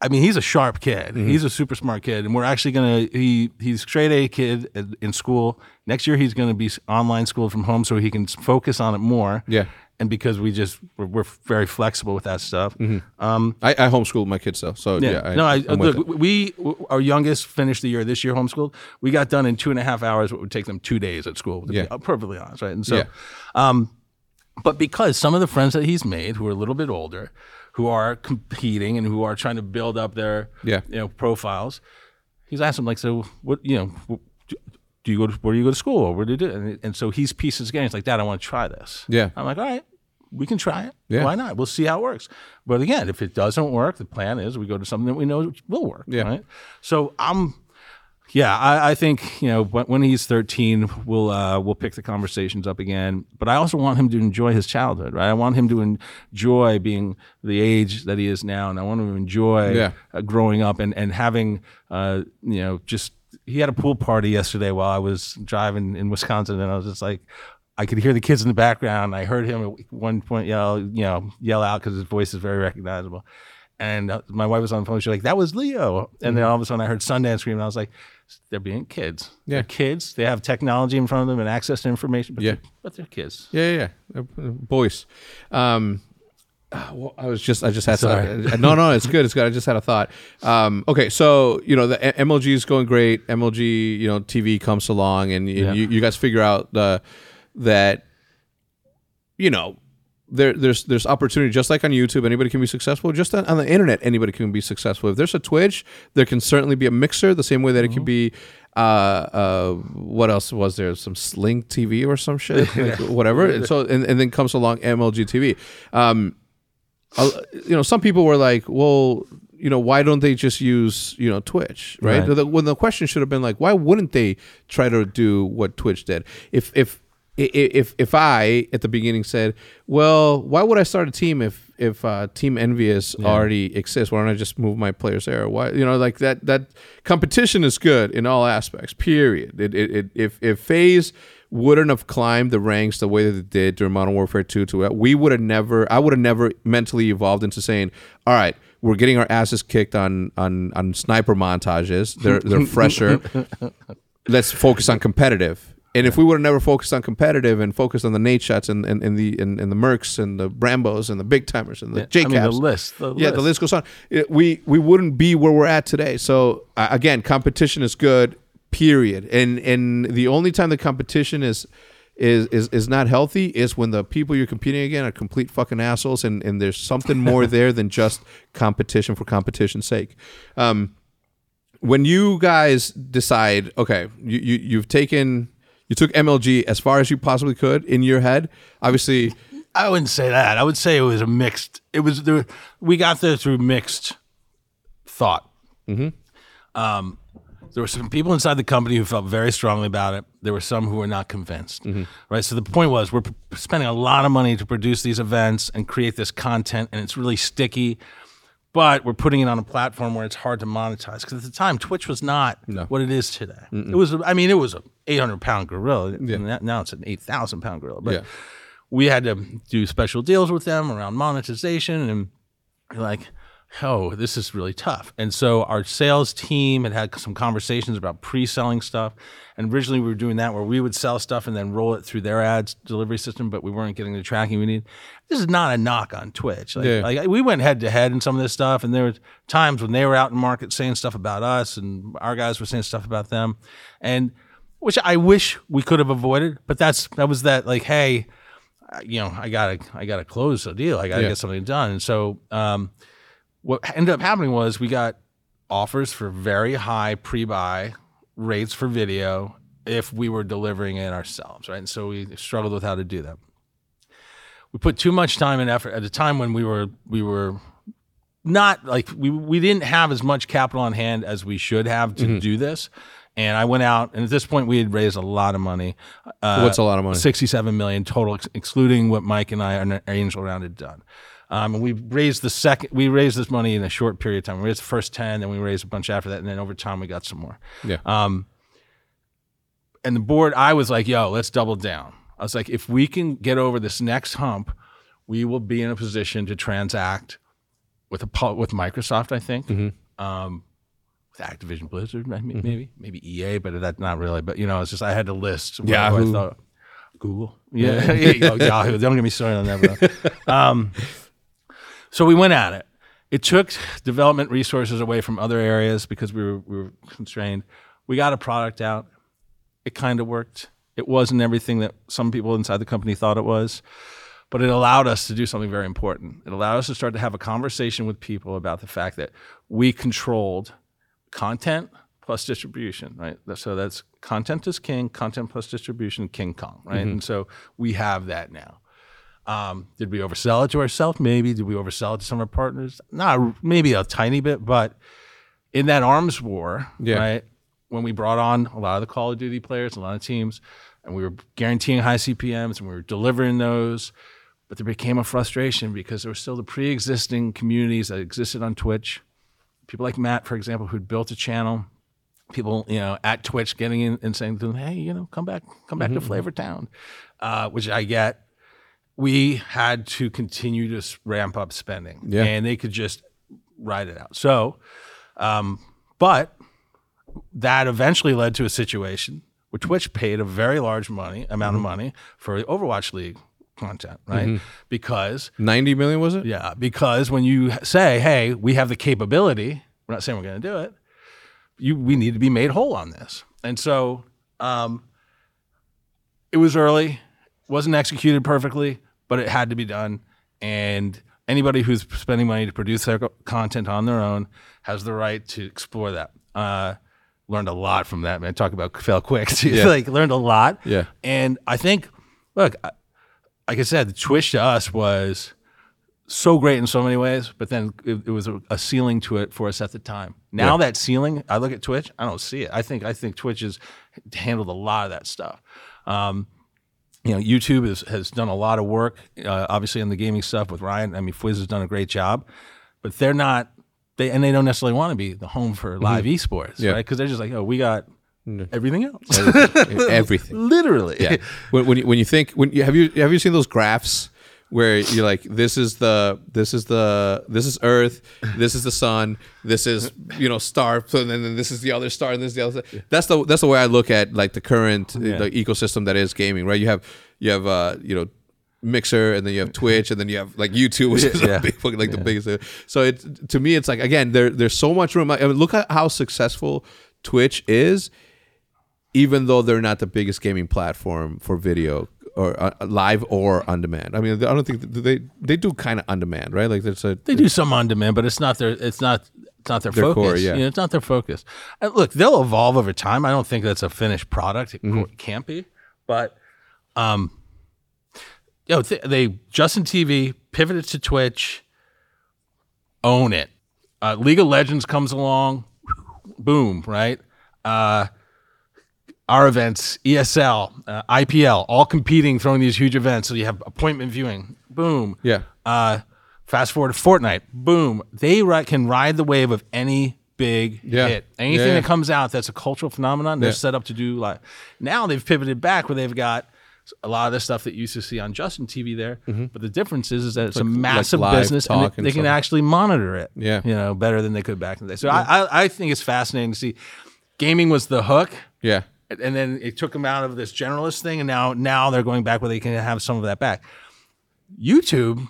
I mean, he's a sharp kid. Mm-hmm. He's a super smart kid, and we're actually gonna. He he's straight A kid at- in school. Next year, he's gonna be online schooled from home, so he can focus on it more. Yeah. And because we just we're, we're very flexible with that stuff. Um, I, I homeschool my kids though so yeah, yeah. no, I, look, we our youngest finished the year this year homeschooled. We got done in two and a half hours. What would take them two days at school. To Yeah. be perfectly honest, right? And so, Yeah. um, but because some of the friends that he's made who are a little bit older, who are competing and who are trying to build up their Yeah. you know profiles, he's asked them like, so what you know. Do you go to where do you go to school or where do you do? And, and so he's pieces again. He's like, Dad, I want to try this. Yeah. I'm like, all right, we can try it. Yeah. Why not? We'll see how it works. But again, if it doesn't work, the plan is we go to something that we know will work. Yeah. Right. So I'm, yeah, I, I think you know when, when he's 13, we'll uh, we'll pick the conversations up again. But I also want him to enjoy his childhood. Right. I want him to enjoy being the age that he is now, and I want him to enjoy Yeah. uh, growing up and and having uh, you know just. He had a pool party yesterday while I was driving in Wisconsin, and I was just like, I could hear the kids in the background. I heard him at one point yell, you know, yell out because his voice is very recognizable. And uh, my wife was on the phone. She's like, "That was Leo." And then all of a sudden, I heard Sundance scream, and I was like, "They're being kids. Yeah. They're kids. They have technology in front of them and access to information. But Yeah. they're, but they're kids." Yeah, yeah, yeah. Uh, Boys. Um, uh, well, I was just, I just had Sorry. to, no, no, it's good. It's good. I just had a thought. Um, okay, so you know the MLG is going great. MLG, you know, TV comes along, and, and Yeah. you, you guys figure out the that, you know, there, there's there's opportunity just like on YouTube. Anybody can be successful. Just on, on the internet, anybody can be successful. If there's a Twitch, there can certainly be a mixer. The same way that it can be. Uh, uh, what else was there? Some Sling TV or some shit, like, whatever. And so and, and then comes along MLG TV. Um, you know, some people were like, well, you know, why don't they just use, you know, Twitch, right? Right. The- when the question should have been like, why wouldn't they try to do what Twitch did? If if if if I at the beginning said, well, why would I start a team if if uh, Team EnVyUs already exists? Why don't I just move my players there? Why, you know, like that that competition is good in all aspects. Period. It, it, it if if FaZe wouldn't have climbed the ranks the way that it did during Modern Warfare 2 to we would have never I would have never mentally evolved into saying, all right, we're getting our asses kicked on on on sniper montages. They're they're fresher. Let's focus on competitive. And if we would have never focused on competitive and focused on the Nadeshots and, and, and the and, and the Mercs and the Brambos and the big timers and the J I mean, the list. The yeah, the list goes on. It- we we wouldn't be where we're at today. So uh, again, competition is good. Period. And and the only time the competition is is is is not healthy is when the people you're competing against are complete fucking assholes, and and there's something more there than just competition for competition's sake. Um, when you guys decide, okay, you, you you've taken. You took MLG as far as you possibly could in your head. Obviously, I wouldn't say that. I would say it was a mixed. It was there. We got there through mixed thought. Um, there were some people inside the company who felt very strongly about it. There were some who were not convinced. Right. So the point was, we're p- spending a lot of money to produce these events and create this content, and it's really sticky. But we're putting it on a platform where it's hard to monetize because at the time Twitch was not what it is today. It was, I mean, it was a 800 pound gorilla. That- now it's an 8,000 pound gorilla. But Yeah. we had to do special deals with them around monetization and like oh, this is really tough. And so our sales team had had some conversations about pre-selling stuff. And originally we were doing that where we would sell stuff and then roll it through their ads delivery system, but we weren't getting the tracking we need. This is not a knock on Twitch. Like, Yeah. like we went head to head in some of this stuff, and there were times when they were out in market saying stuff about us, and our guys were saying stuff about them, and which I wish we could have avoided. But that's that was that like, hey, you know, I gotta I gotta close the deal. I gotta Yeah. get something done. And so um, what ended up happening was we got offers for very high pre-buy rates for video if we were delivering it ourselves, right? And so we struggled with how to do that. We put too much time and effort at a time when we were we were not like we we didn't have as much capital on hand as we should have to do this. And I went out, and at this point, we had raised a lot of money. Uh, What's a lot of money? Sixty-seven million total, ex- excluding what Mike and I and our Angel Round had done. Um, and we raised the second. We raised this money in a short period of time. We raised the first ten, then we raised a bunch after that, and then over time we got some more. Yeah. Um, and the board, I was like, "Yo, let's double down." I was like, "If we can get over this next hump, we will be in a position to transact with a with Microsoft. I think, um, with Activision Blizzard, maybe, maybe, maybe EA, but that's not really. But you know, it's just I had to list. what I thought- Google, yeah, yeah. Yahoo. Don't get me started on that. Bro. Um, so we went at it. It took development resources away from other areas because we were, we were constrained. We got a product out. It kind of worked. It wasn't everything that some people inside the company thought it was, but it allowed us to do something very important. It allowed us to start to have a conversation with people about the fact that we controlled content plus distribution, right? So that's content is king, content plus distribution, King Kong, right? And so we have that now. Um, did we oversell it to ourselves? Maybe. Did we oversell it to some of our partners? Not maybe a tiny bit, but in that arms war, Yeah. right? When we brought on a lot of the Call of Duty players, a lot of teams, and we were guaranteeing high CPMS and we were delivering those, but there became a frustration because there were still the pre-existing communities that existed on Twitch. People like Matt, for example, who'd built a channel. People, you know, at Twitch getting in and saying to them, "Hey, you know, come back, come back to Flavor Town," uh, which I get we had to continue to ramp up spending Yeah. and they could just ride it out. So, um, but that eventually led to a situation where Twitch paid a very large money amount of money for the Overwatch League content, right? Because Ninety million was it? yeah, because when you say, "Hey, we have the capability," we're not saying we're going to do it. You, we need to be made whole on this, and so um, it was early, wasn't executed perfectly, but it had to be done. And anybody who's spending money to produce their content on their own has the right to explore that. Uh, learned a lot from that, man. Talk about fail quick. Yeah. like learned a lot. Yeah. And I think, look, I- like I said, the Twitch to us was so great in so many ways, but then it, it was a, a ceiling to it for us at the time. Now Yeah. that ceiling, I look at Twitch, I don't see it. I think I think Twitch has handled a lot of that stuff. Um, you know, YouTube has, has done a lot of work, uh, obviously on the gaming stuff with Ryan. I mean, Fwiz has done a great job, but they're not. They and they don't necessarily want to be the home for live esports, Mm-hmm. Yeah. right? Because they're just like, oh, we got everything else, Everything. literally. yeah. When, when you when you think when you have you have you seen those graphs where you're like this is the this is the this is Earth, this is the sun, this is you know star, so then, then this is the other star, and this is the other. Star. That's the that's the way I look at like the current uh, the ecosystem that is gaming. Right? You have you have uh you know. Mixer and then you have Twitch and then you have like YouTube, which is Yeah. a big, like the biggest. thing. So it to me, it's like again, there there's so much room. I mean, look at how successful Twitch is even though they're not the biggest gaming platform for video or uh, live or on demand. I mean, I don't think they they do kind of on demand, right? Like there's a They do some on demand, but it's not their it's not it's not their, Their focus. core, yeah. You know, it's not their focus. Uh, look, they'll evolve over time. I don't think that's a finished product. It Mm-hmm. can't be. But um you know, th- they Justin TV pivoted to Twitch, own it. Uh, League of Legends comes along, boom, right? Uh our events, ESL, uh, IPL, all competing, throwing these huge events. So you have appointment viewing, boom. Yeah. Uh, fast forward to Fortnite, boom. They ri- can ride the wave of any big Yeah. hit. Anything Yeah, yeah. that comes out that's a cultural phenomenon, they're Yeah. set up to do like. Now they've pivoted back where they've got a lot of the stuff that you used to see on Justin TV there. But the difference is, is that it's, a massive live business and talk they, and they can stuff. actually monitor it. Yeah. you know, better than they could back in the day. So I, I, I think it's fascinating to see. Gaming was the hook Yeah. And then it took them out of this generalist thing, and now now they're going back where they can have some of that back. YouTube,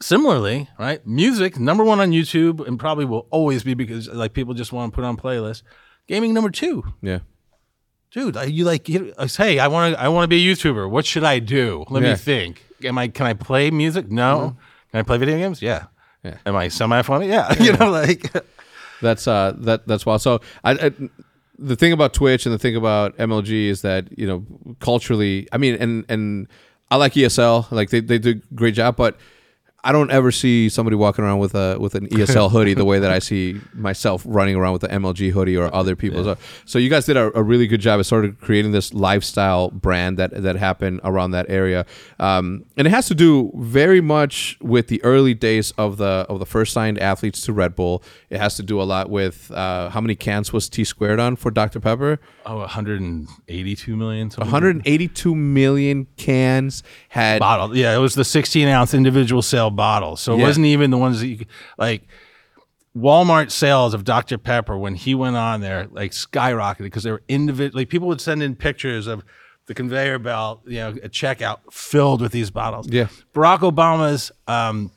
similarly, right? Music number one on YouTube, and probably will always be because like people just want to put on playlists. Gaming number two, Yeah. dude. You like, you- I say, I want to, I want to be a YouTuber. What should I do? Let Yeah. me think. Am I? Can I play music? No. Can I play video games? Yeah. Yeah. Am I semi funny? Yeah. you know, like. That's uh that that's wild. So I, I the thing about Twitch and the thing about MLG is that you know culturally, I mean, and and I like ESL, like they they do great job, but I don't ever see somebody walking around with a with an ESL hoodie the way that I see myself running around with the MLG hoodie or other people. So, so you guys did a, a really good job of sort of creating this lifestyle brand that that happened around that area, um, and it has to do very much with the early days of the of the first signed athletes to Red Bull. It has to do a lot with uh, how many cans was T squared on for Dr Pepper. Oh, 182 million. something. 182 million cans had bottle. Yeah, it was the 16 ounce individual sale bottle. So it Yeah. wasn't even the ones that you could- like. Walmart sales of Dr Pepper when he went on there like skyrocketed because they were individual. Like people would send in pictures of the conveyor belt, you know, a checkout filled with these bottles. Yeah. Barack Obama's um,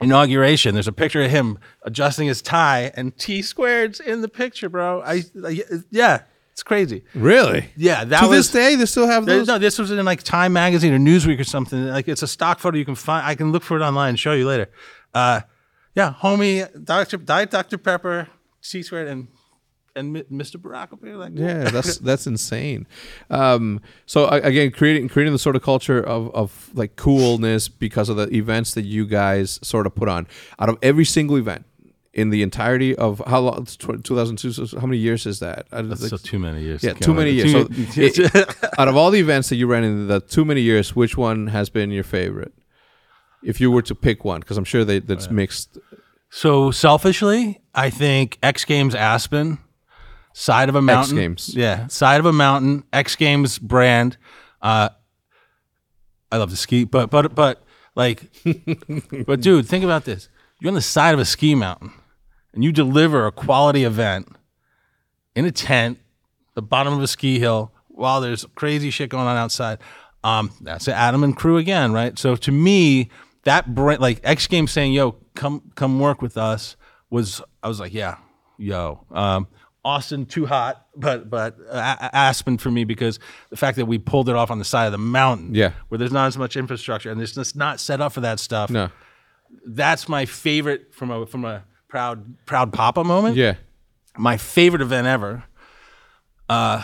inauguration. There's a picture of him adjusting his tie, and T squared's in the picture, bro. I, I yeah, it's crazy. really Yeah, that to was this day they still have those. no, this was in like Time Magazine or Newsweek or something. Like it's a stock photo you can find. I can look for it online and show you later. Uh, yeah, homie, Dr. Diet Dr. Pepper, T squared, and and Mr. Barack here. Like, Yeah, that's that's insane. Um, so again, creating creating the sort of culture of, of like coolness because of the events that you guys sort of put on. Out of every single event in the entirety of how long? 2002. So how many years is that? I- That's like- so too many years. yeah, to too many years. So it- out of all the events that you ran in the too many years, which one has been your favorite? If you were to pick one, because I'm sure they, that's mixed. So selfishly, I think X Games Aspen, side of a mountain. X Games. yeah, side of a mountain. X Games brand. Uh, I love to ski, but but but like, but dude, think about this: you're on the side of a ski mountain, and you deliver a quality event in a tent, the bottom of a ski hill, while there's crazy shit going on outside. Um, that's Adam and crew again, right? So to me, that brand, like X Games saying, "Yo, come come work with us," was I was like, "Yeah, yo." Um, Austin too hot, but but uh, Aspen for me because the fact that we pulled it off on the side of the mountain, Yeah. where there's not as much infrastructure and it's just not set up for that stuff. No. That's my favorite from a from a proud proud papa moment Yeah. my favorite event ever. Uh,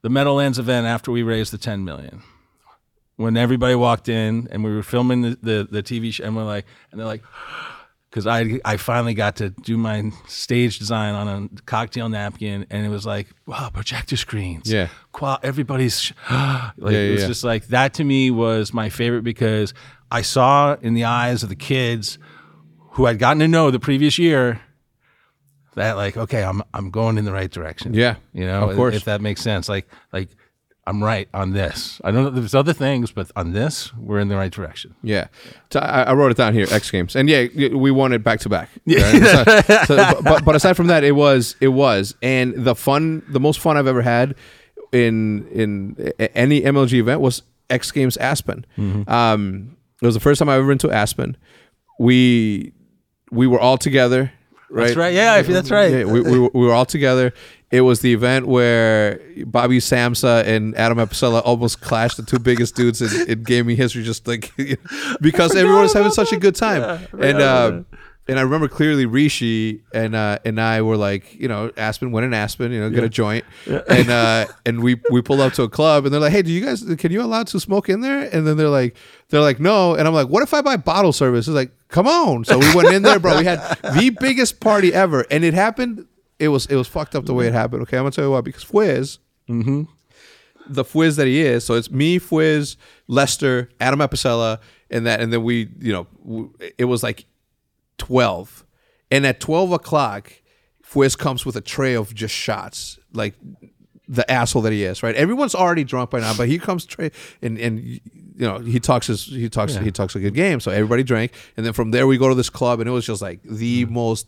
the Meadowlands event after we raised the 10 million. When everybody walked in and we were filming the, the, the TV show, and we're like, and they're like, because I I finally got to do my stage design on a cocktail napkin, and it was like, wow, projector screens. Yeah. Qual- everybody's like Yeah, it was yeah. just like that to me was my favorite because I saw in the eyes of the kids who I'd gotten to know the previous year that like okay I'm I'm going in the right direction. Yeah. You know, Of course. if that makes sense. Like like I'm right on this. I don't know there's other things, but on this, we're in the right direction. Yeah, so I, I wrote it down here. X Games, and yeah, we won it back to back. Yeah, so, but, but but aside from that, it was it was, and the fun, the most fun I've ever had in in any MLG event was X Games Aspen. Um, it was the first time I ever been to Aspen. We we were all together. Right? That's right. Yeah, that's right. Yeah, we, we, were- we were all together. It was the event where Bobby Samsa and Adam Apicella almost clashed, the two biggest dudes in, in gaming history, just like because everyone was having such a good time. and uh, and I remember clearly Rishi and uh, and I were like, you know, Aspen went in Aspen, you know, get a joint, and uh, and we we pulled up to a club, and they're like, hey, do you guys can you allow to smoke in there? And then they're like, they're like, no, and I'm like, what if I buy bottle service? It's like, come on. So we went in there, bro. We had the biggest party ever, and it happened. It was it was fucked up the way it happened. Okay, I'm gonna tell you why. Because Fwiz, mm-hmm. the Fwiz that he is. So it's me, Fwiz, Lester, Adam Apicella, and that, and then we, you know, it was like twelve, and at twelve o'clock, Fwiz comes with a tray of just shots, like the asshole that he is, right? Everyone's already drunk by now, but he comes tra- and and you know he talks his he talks he talks a good game, so everybody drank, and then from there we go to this club, and it was just like the Mm. most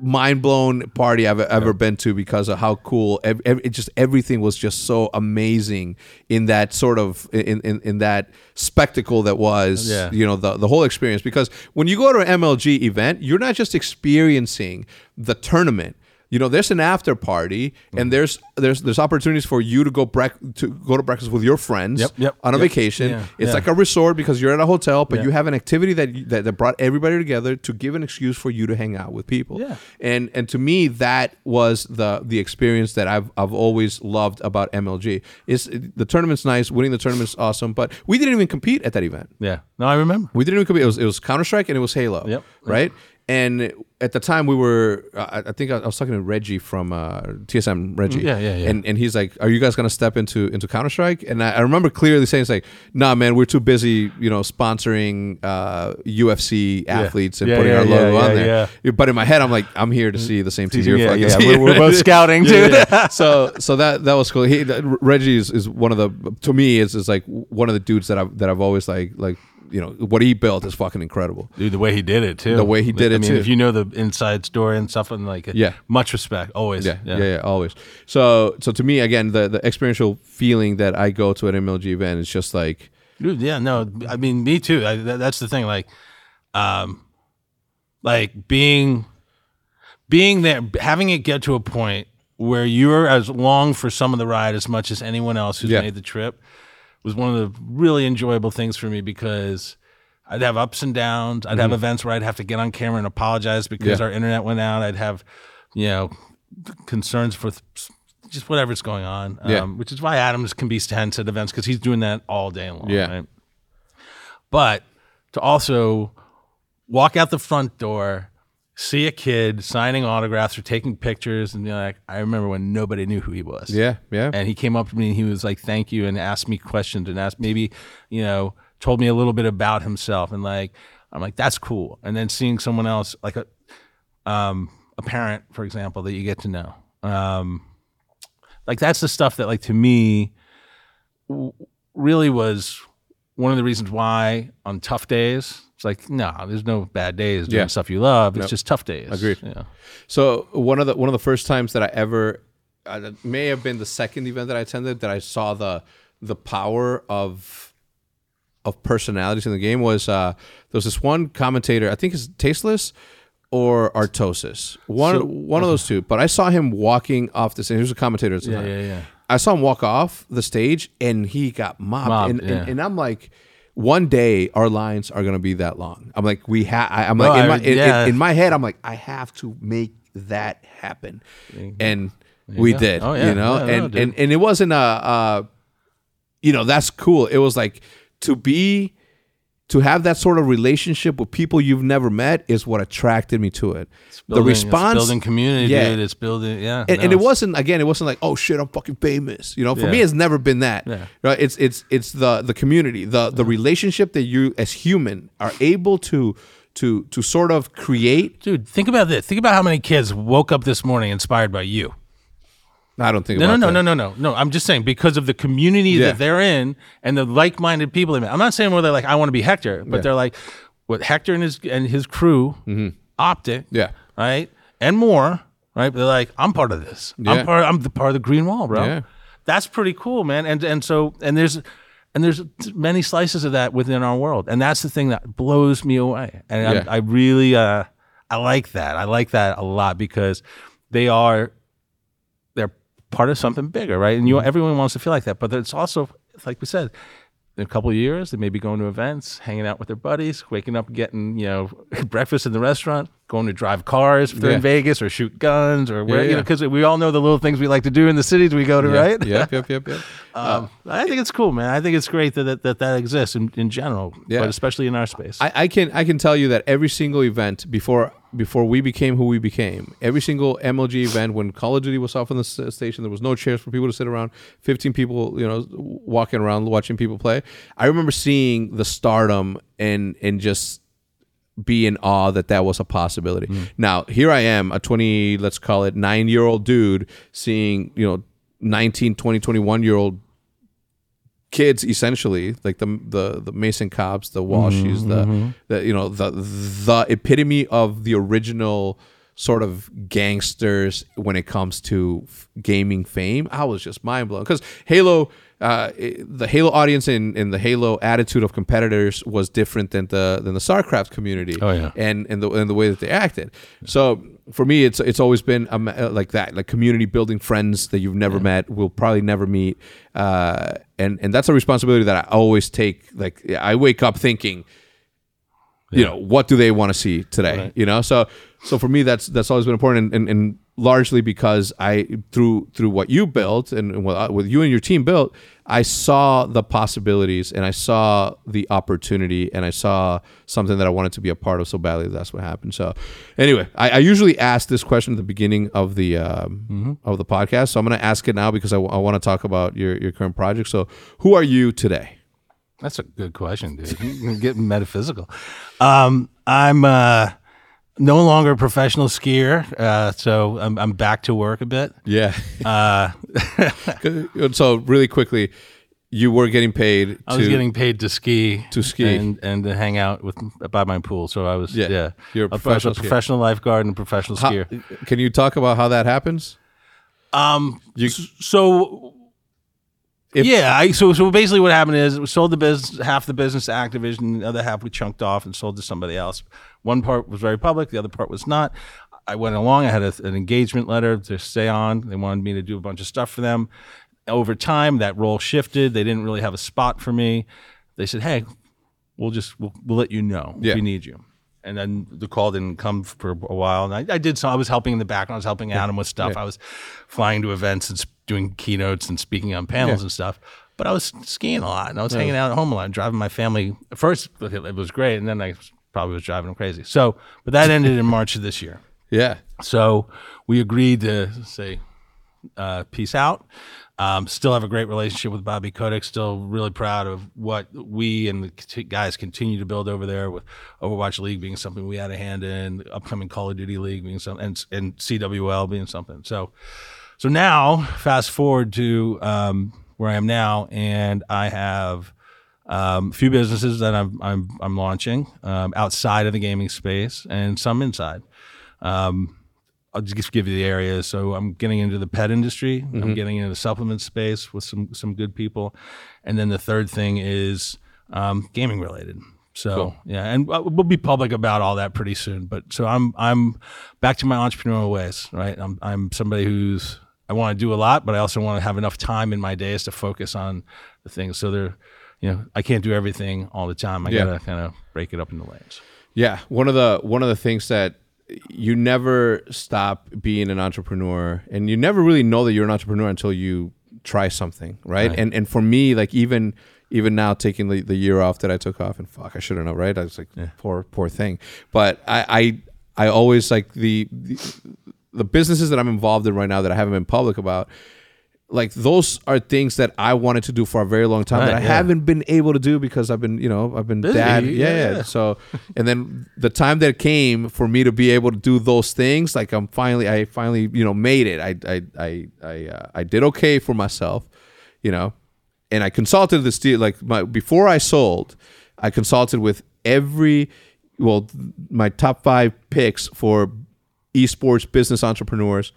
mind blown party I've ever been to because of how cool ev- ev- it just everything was just so amazing in that sort of in in, in that spectacle that was Yeah. you know the the whole experience. Because when you go to an MLG event you're not just experiencing the tournament you know there's an after party Mm-hmm. and there's there's there's opportunities for you to go brec- to go to breakfast with your friends Yep, yep, on a yep. vacation Yeah, it's yeah. like a resort because you're at a hotel but you have an activity that, that that brought everybody together to give an excuse for you to hang out with people Yeah. and and to me that was the the experience that I've I've always loved about MLG is the tournament's nice winning the tournament's awesome but we didn't even compete at that event Yeah. No, I remember. we didn't even compete it was it was Counter Strike and it was Halo Yep. right and at the time we were I, I think I, I was talking to Reggie from uh, TSM Reggie Yeah, yeah, yeah. and and he's like are you guys gonna step into into Counter Strike and I, I remember clearly saying it's like nah man we're too busy you know sponsoring uh, UFC athletes and Yeah, putting yeah, our logo on there but in my head I'm like I'm here to see the same team you're yeah, fucking yeah. We're, we're both scouting too. So so that that was cool. He that- Reggie is, is one of the to me is is like one of the dudes that I've that I've always like like you know what he built is fucking incredible. Dude, the way he did it too. The way he did I it, mean, too. if you know the inside story and stuff, and like, Yeah. much respect, always. Yeah, yeah, yeah, always. So so to me again the the experiential feeling that I go to an MLG event is just like Dude, yeah, no, I mean, me too. I, that, that's the thing. Like, um, like being, being there, having it get to a point where you're as long for some of the ride as much as anyone else who's Yeah. made the trip was one of the really enjoyable things for me because I'd have ups and downs. I'd have events where I'd have to get on camera and apologize because Mm-hmm. Yeah. our internet went out. I'd have, you know, concerns for th- just whatever's going on. Yeah. Um, which is why Adams can be tense at events because he's doing that all day long. Yeah. Right? But to also walk out the front door, see a kid signing autographs or taking pictures, and you're like, I remember when nobody knew who he was. yeah yeah And he came up to me and he was like, "Thank you," and asked me questions and asked maybe, you know, told me a little bit about himself and like, I'm like, that's cool. And then seeing someone else like a, um, a parent, for example, that you get to know, um, like that's the stuff that like to me w- really was one of the reasons why on tough days it's like no, there's no bad days doing Yeah. stuff you love. It's just tough days. Agreed. Yeah. So one of the one of the first times that I ever uh, may have been the second event that I attended that I saw the the power of of personalities in the game was uh, there was this one commentator I think it's Tasteless or Artosis one So- one of those two but I saw him walking off the stage he was a commentator at the Yeah, time. yeah, yeah. I saw him walk off the stage and he got mobbed, Mobbed, and, yeah. and, and I'm like one day our lines are gonna be that long I'm like we have I'm No, like in I- my in- in- yeah. in my head, I'm like, I have to make that happen, and we go. did. Oh, yeah. You know, Yeah, and dude. and and it wasn't a, uh, you know, that's cool. It was like to be, to have that sort of relationship with people you've never met is what attracted me to it. Building- the it's response, building community, Yeah. dude. It's building, yeah. and, no, and it wasn't again. It wasn't like, oh shit, I'm fucking famous. You know, for Yeah. me, it's never been that. Yeah. Right? It's it's it's the the community, the the relationship that you as human are able to to to sort of create. dude. Think about this. Think about how many kids woke up this morning inspired by you. I don't think No, no, no, that. no, no, no, no. I'm just saying because of the community Yeah. that they're in and the like-minded people. They met. I'm not saying where they're like, I want to be Hector, but they're like, what Hector and his and his crew, OpTic, Mm-hmm. Yeah. right, and more, right. But they're like, I'm part of this. Yeah. I'm part. I'm the part of the Green Wall, bro. Yeah. That's pretty cool, man. And and so and there's and there's many slices of that within our world, and that's the thing that blows me away. And Yeah. I, I really, uh, I like that. I like that a lot because they're part of something bigger, right? And you Mm-hmm. everyone wants to feel like that, but it's also like we said. In a couple of years, they may be going to events, hanging out with their buddies, waking up, getting you know breakfast in the restaurant, going to drive cars if they're Yeah. in Vegas, or shoot guns, or where you yeah. know because we all know the little things we like to do in the cities we go to, Yeah. right? Yep, yep, yep, yep. Um, I think it's cool, man. I think it's great that that that, that exists in, in general, Yeah. but especially in our space. I, I can I can tell you that every single event before before we became who we became, every single MLG event when Call of Duty was off on the station, there was no chairs for people to sit around. Fifteen people, you know, walking around watching people play. I remember seeing the stardom and and just be in awe that that was a possibility. Mm. Now here I am, a twenty, let's call it nine year old dude, seeing you know 19, 20, 21 year old kids essentially like the the the Mason Cobbs, the Walshies, mm, the mm-hmm. the you know the the epitome of the original sort of gangsters when it comes to gaming fame. I was just mind blown because Halo. Uh, it- the Halo audience and, and the Halo attitude of competitors was different than the than the StarCraft community. Oh, yeah. and and the and the way that they acted. So for me, it's it's always been um, uh, like that, like community building friends that you've never met, will probably never meet, uh, and and that's a responsibility that I always take. Like I wake up thinking, you know, what do they want to see today? You know, so so for me, that's that's always been important, and, and, and largely because I through through what you built and, what what you and your team built, I saw the possibilities and I saw the opportunity and I saw something that I wanted to be a part of so badly. That's what happened. So anyway, I, I usually ask this question at the beginning of the um, of the podcast, so I'm going to ask it now because I, want to talk about your your current project. So who are you today? That's a good question, dude. You're getting metaphysical. Um, I'm uh, no longer a professional skier, uh, so I'm, I'm back to work a bit. Yeah. Uh, so really quickly, you were getting paid. I was to- getting paid to ski, To ski. and and to hang out with by my pool. So I was Yeah. yeah, You're a was professional a skier. professional lifeguard and a professional How- skier. can you talk about how that happens? Um, You- so If- yeah, I so so basically what happened is we sold the business half the business to Activision, the other half we chunked off and sold to somebody else. One part was very public, the other part was not. I went along. I had a, an engagement letter to stay on. They wanted me to do a bunch of stuff for them. Over time, that role shifted. They didn't really have a spot for me. They said, "Hey, we'll just we'll, we'll let you know Yeah. if we need you." And then the call didn't come for a while, and I, I did. So I was helping in the background. I was helping Adam with stuff. I was flying to events and doing keynotes and speaking on panels Yeah. and stuff. But I was skiing a lot, and I was hanging out at home a lot, driving my family. At first, it was great, and then I probably was driving them crazy. So, but that ended in March of this year. Yeah. So we agreed to say, uh, peace out. Um, still have a great relationship with Bobby Kotick. Still really proud of what we and the guys continue to build over there with Overwatch League being something we had a hand in, upcoming Call of Duty League being something, and, and CWL being something. So, so now fast forward to um, where I am now, and I have um, a few businesses that I'm I'm, I'm launching um, outside of the gaming space, and some inside. Um, I'll just give you the areas. So I'm getting into the pet industry. I'm getting into the supplement space with some some good people, and then the third thing is um, gaming related. So yeah, and uh, we'll be public about all that pretty soon. But so I'm I'm back to my entrepreneurial ways, right? I'm I'm somebody who's I want to do a lot, but I also want to have enough time in my days to focus on the things. So they're, you know, I can't do everything all the time. I Yeah. gotta kind of break it up into lanes. Yeah, one of the one of the things that you never stop being an entrepreneur, and you never really know that you're an entrepreneur until you try something, right? Right. And and for me, like even even now taking the, the year off that I took off, and fuck, I should have known, right? I was like, poor poor thing. But I I, I always like the, the the businesses that I'm involved in right now that I haven't been public about. Like those are things that I wanted to do for a very long time that I yeah. haven't been able to do because I've been, you know, I've been Busy, dad. Yeah, yeah. yeah. So, and then the time that came for me to be able to do those things, like I'm finally, I finally, you know, made it. I, I, I, I, uh, I did okay for myself, you know, and I consulted this deal. Like my before I sold, I consulted with every, well, my top five picks for esports business entrepreneurs.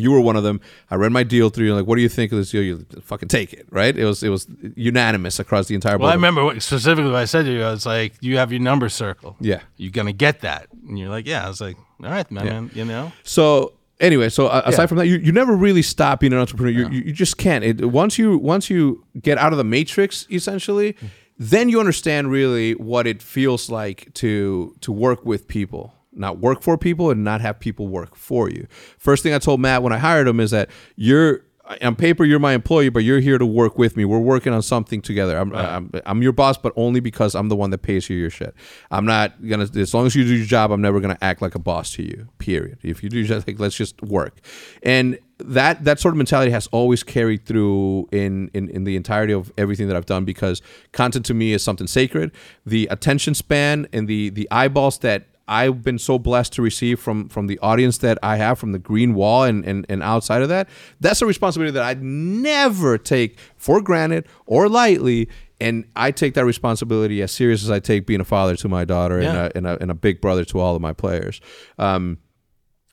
You were one of them. I read my deal through. You're like, what do you think of this deal? You fucking take it, right? It was it was unanimous across the entire. Well, I remember what, specifically what I said to you. I was like, "You have your number circle. Yeah. you're gonna get that." And you're like, "Yeah." I was like, "All right, man. man, You know." So anyway, so uh, aside Yeah. from that, you, you never really stop being an entrepreneur. You, you, you just can't. It, once you once you get out of the matrix, essentially, then you understand really what it feels like to to work with people, not work for people, and not have people work for you. First thing I told Matt when I hired him is that you're. On paper, you're my employee, but you're here to work with me. We're working on something together. I'm, I'm, I'm your boss, but only because I'm the one that pays you your shit. I'm not gonna. As long as you do your job, I'm never gonna act like a boss to you. Period. If you do your like, let's just work. And that that sort of mentality has always carried through in, in in the entirety of everything that I've done because content to me is something sacred. The attention span and the the eyeballs that I've been so blessed to receive from from the audience that I have from the green wall and and, and outside of that. That's a responsibility that I'd never take for granted or lightly. And I take that responsibility as serious as I take being a father to my daughter Yeah. and, a, and, a, and a big brother to all of my players. Um,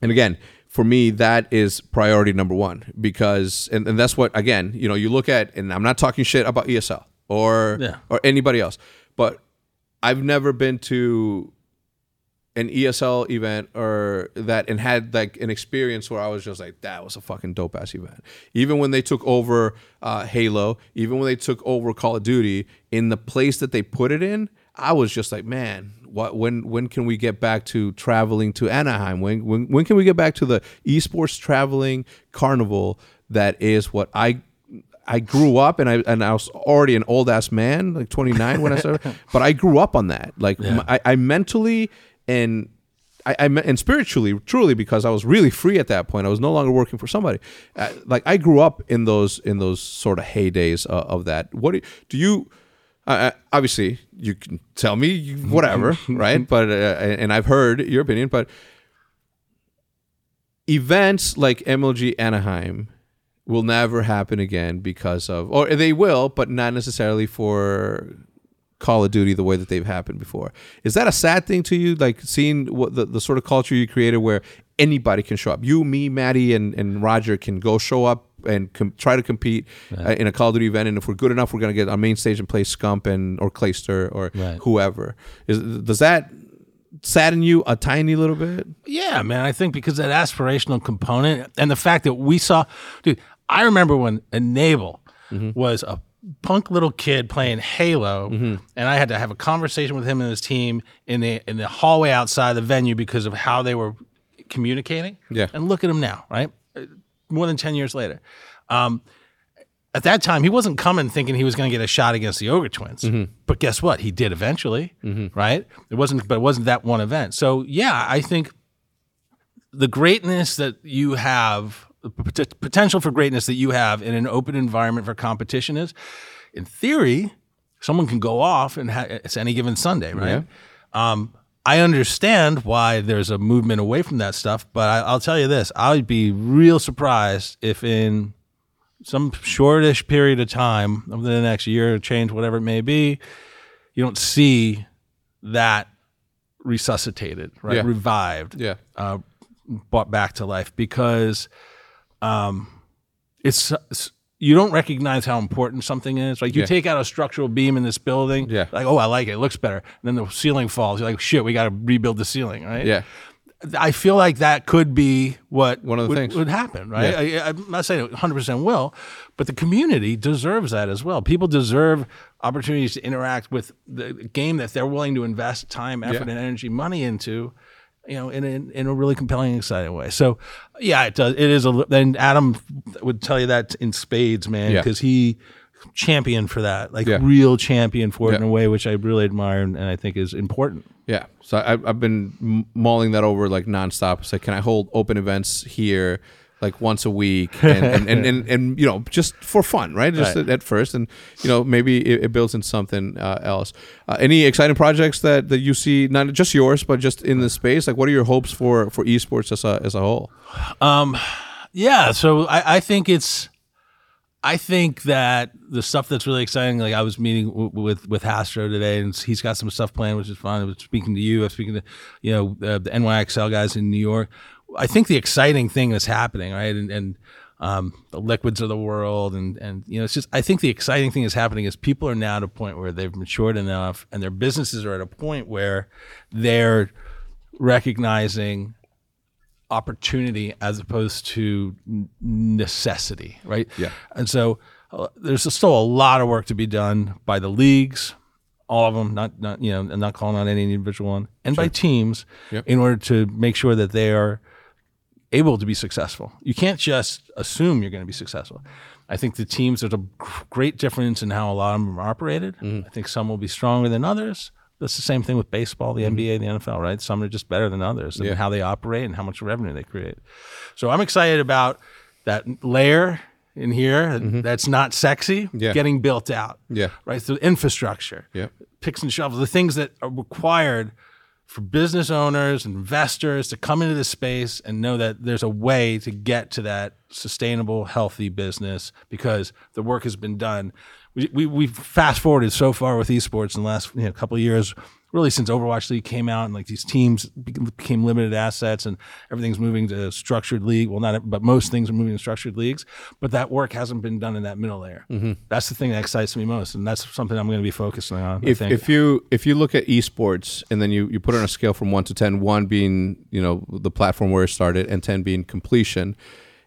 and again, for me, that is priority number one because, and, and that's what, again, you know, you look at, and I'm not talking shit about ESL or Yeah. or anybody else, but I've never been to an ESL event or that and had like an experience where I was just like, that was a fucking dope ass event. Even when they took over uh, Halo, even when they took over Call of Duty, in the place that they put it in, I was just like, man, what when when can we get back to traveling to Anaheim? When when when can we get back to the esports traveling carnival that is what I I grew up and I and I was already an old ass man, like 29 when I started, but I grew up on that. Like I mentally and I, I and spiritually, truly, because I was really free at that point. I was no longer working for somebody. Uh, like I grew up in those in those sort of heydays uh, of that. What do you, do you? Uh, uh, obviously, you can tell me whatever, right? But uh, and I've heard your opinion, but events like MLG Anaheim will never happen again because of, or they will, but not necessarily for Call of Duty the way that they've happened before. Is that a sad thing to you? Like seeing what the, the sort of culture you created where anybody can show up. You, me, Maddie, and, and Roger can go show up and com- try to compete uh, in a Call of Duty event. And if we're good enough, we're going to get on main stage and play Scump and or Clayster or Right. whoever. Is, does that sadden you a tiny little bit? Yeah, man. I think because that aspirational component and the fact that we saw, dude, I remember when Enable was a punk little kid playing Halo, and I had to have a conversation with him and his team in the in the hallway outside the venue because of how they were communicating. Yeah. And look at him now, right? Uh, More than ten years later. Um, at that time, he wasn't coming thinking he was going to get a shot against the Ogre Twins. But guess what? He did eventually, right? It wasn't, but it wasn't that one event. So yeah, I think the greatness that you have, the pot- potential for greatness that you have in an open environment for competition is, in theory, someone can go off and ha- it's any given Sunday, right? Um, I understand why there's a movement away from that stuff, but I, I'll tell you this: I'd be real surprised if in some shortish period of time over the next year, change, whatever it may be, you don't see that resuscitated, right? Yeah. Revived Yeah. uh, brought back to life because um, it's, it's- you don't recognize how important something is. Like you Yeah. take out a structural beam in this building, Yeah. like oh I like it, it looks better. And then the ceiling falls. You're like shit, we got to rebuild the ceiling, right? Yeah. I feel like that could be what One of the would, things. would happen, right? I, I'm not saying 100% will, but the community deserves that as well. People deserve opportunities to interact with the game that they're willing to invest time, effort, Yeah. and energy, money into, you know, in a, in a really compelling, exciting way. So, yeah, it does. It is a. Then Adam would tell you that in spades, man, Yeah. because he championed for that, like Yeah. real champion for it in Yeah. a way which I really admire and, and I think is important. Yeah. So I, I've been m- mulling that over like nonstop. It's like, can I hold open events here like once a week and, and, and, and, and, you know, just for fun, right? Just Right. At, at first. And, you know, maybe it, it builds in something uh, else. Uh, any exciting projects that, that you see, not just yours, but just in the space? Like, what are your hopes for, for esports as a, as a whole? Yeah, so I, I think it's, I think that the stuff that's really exciting. Like I was meeting w- with with Hastr0 today, and he's got some stuff planned, which is fun. I was speaking to you, I was speaking to you know uh, the NYXL guys in New York. I think the exciting thing that's happening, right, and and um, the liquids of the world, and and you know, it's just I think the exciting thing is happening is people are now at a point where they've matured enough, and their businesses are at a point where they're recognizing opportunity as opposed to necessity, right? Yeah. And so uh, there's still a lot of work to be done by the leagues, all of them, not not you know, and not calling on any individual one, and by teams, Yep. in order to make sure that they are able to be successful. You can't just assume you're going to be successful. I think the teams there's a great difference in how a lot of them are operated. Mm-hmm. I think some will be stronger than others. That's the same thing with baseball, the mm-hmm. NBA, the NFL, right? Some are just better than others and Yeah. how they operate and how much revenue they create. So I'm excited about that layer in here mm-hmm. that's not sexy Yeah. getting built out. Yeah. Right. So infrastructure Yeah. picks and shovels, the things that are required for business owners, investors to come into this space and know that there's a way to get to that sustainable, healthy business because the work has been done. We, we, we've fast forwarded so far with esports in the last you know, couple years really since Overwatch League came out and like these teams became limited assets and everything's moving to structured league. Well, not but most things are moving to structured leagues. But that work hasn't been done in that middle layer. Mm-hmm. That's the thing that excites me most, and that's something I'm going to be focusing on. If if you if you look at esports and then you you put it on a scale from one to ten, one being you know the platform where it started, and ten being completion.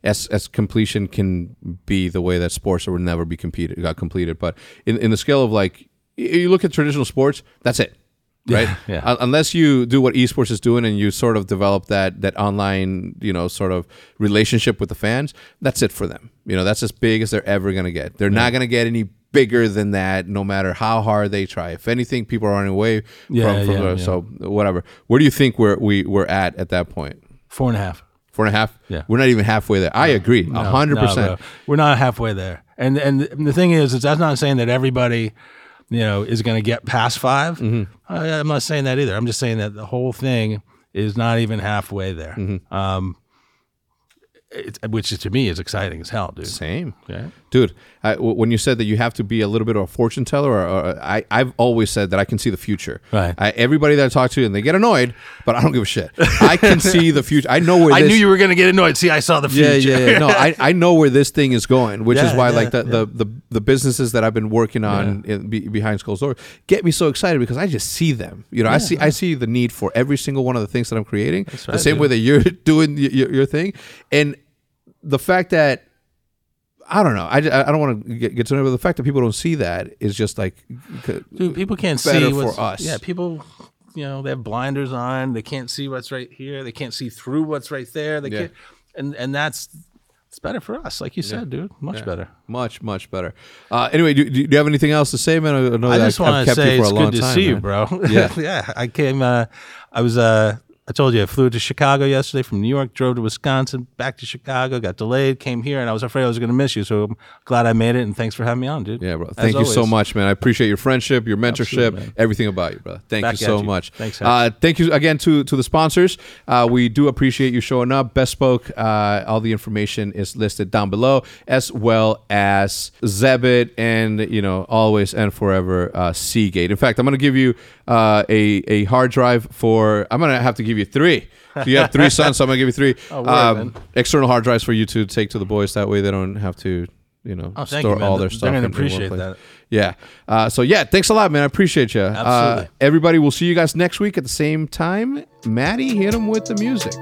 As, as completion can be the way that sports will never be competed got completed, but in, in the scale of like you look at traditional sports, that's it right? Yeah, yeah. Unless you do what esports is doing and you sort of develop that that online, you know, sort of relationship with the fans, that's it for them. You know, that's as big as they're ever going to get. They're yeah. not going to get any bigger than that, no matter how hard they try. If anything, people are running away yeah, from, from yeah, the, so whatever. Where do you think we're we, we're at at that point? Four and a half. Four and a half. Yeah, we're not even halfway there. I agree, a hundred percent. We're not halfway there. And and the thing is, is that's not saying that everybody you know, is going to get past 5 mm-hmm. I, am not saying that either. I'm just saying that the whole thing is not even halfway there. Mm-hmm. Um, which to me is exciting as hell, dude. Same, yeah, dude. I, when you said that you have to be a little bit of a fortune teller, or, or I, I've always said that I can see the future. Right. I, everybody that I talk to and they get annoyed, but I don't give a shit. I can see the future. I know where. I this, knew you were going to get annoyed. See, I saw the future. Yeah, yeah. yeah. No, I, I know where this thing is going, which yeah, is why yeah, like the, the, the the businesses that I've been working on in, be, behind closed doors get me so excited because I just see them. You know, I see I see the need for every single one of the things that I'm creating. Right, the same dude. way that you're doing your, your thing, and the fact that I don't know. I, I don't want to get, get to know, but the fact that people don't see that is just like dude. People can't see what's, for us. Yeah, people. You know, they have blinders on. They can't see what's right here. They can't see through what's right there. They Yeah. can't, and and that's it's better for us, like you said, dude. Much Yeah. better. much much better. Uh, anyway, do, do you have anything else to say, man? I, know I just want to say it's good to time, see you, bro. Yeah. yeah. I came. Uh, I was. Uh, I told you I flew to Chicago yesterday from New York, drove to Wisconsin, back to Chicago, got delayed, came here, and I was afraid I was going to miss you. So I'm glad I made it, and thanks for having me on, dude. Yeah, bro. As Thank you so much, man. I appreciate your friendship, your mentorship, everything about you, bro. Thank Back you so you. much. Thanks, Uh, thank you again to to the sponsors. Uh, we do appreciate you showing up. Best Spoke. Uh, all the information is listed down below, as well as Zebit and you know always and forever uh, Seagate. In fact, I'm going to give you uh, a a hard drive for. I'm going to have to give you three. So you have three sons, so I'm gonna give you three Oh, um, external hard drives for you to take to the boys. That way, they don't have to, you know, Oh, store you, all their They're stuff. gonna in one appreciate that. Yeah. Uh, so yeah, thanks a lot, man. I appreciate you. Uh, Absolutely. everybody, we'll see you guys next week at the same time. Maddie, hit them with the music.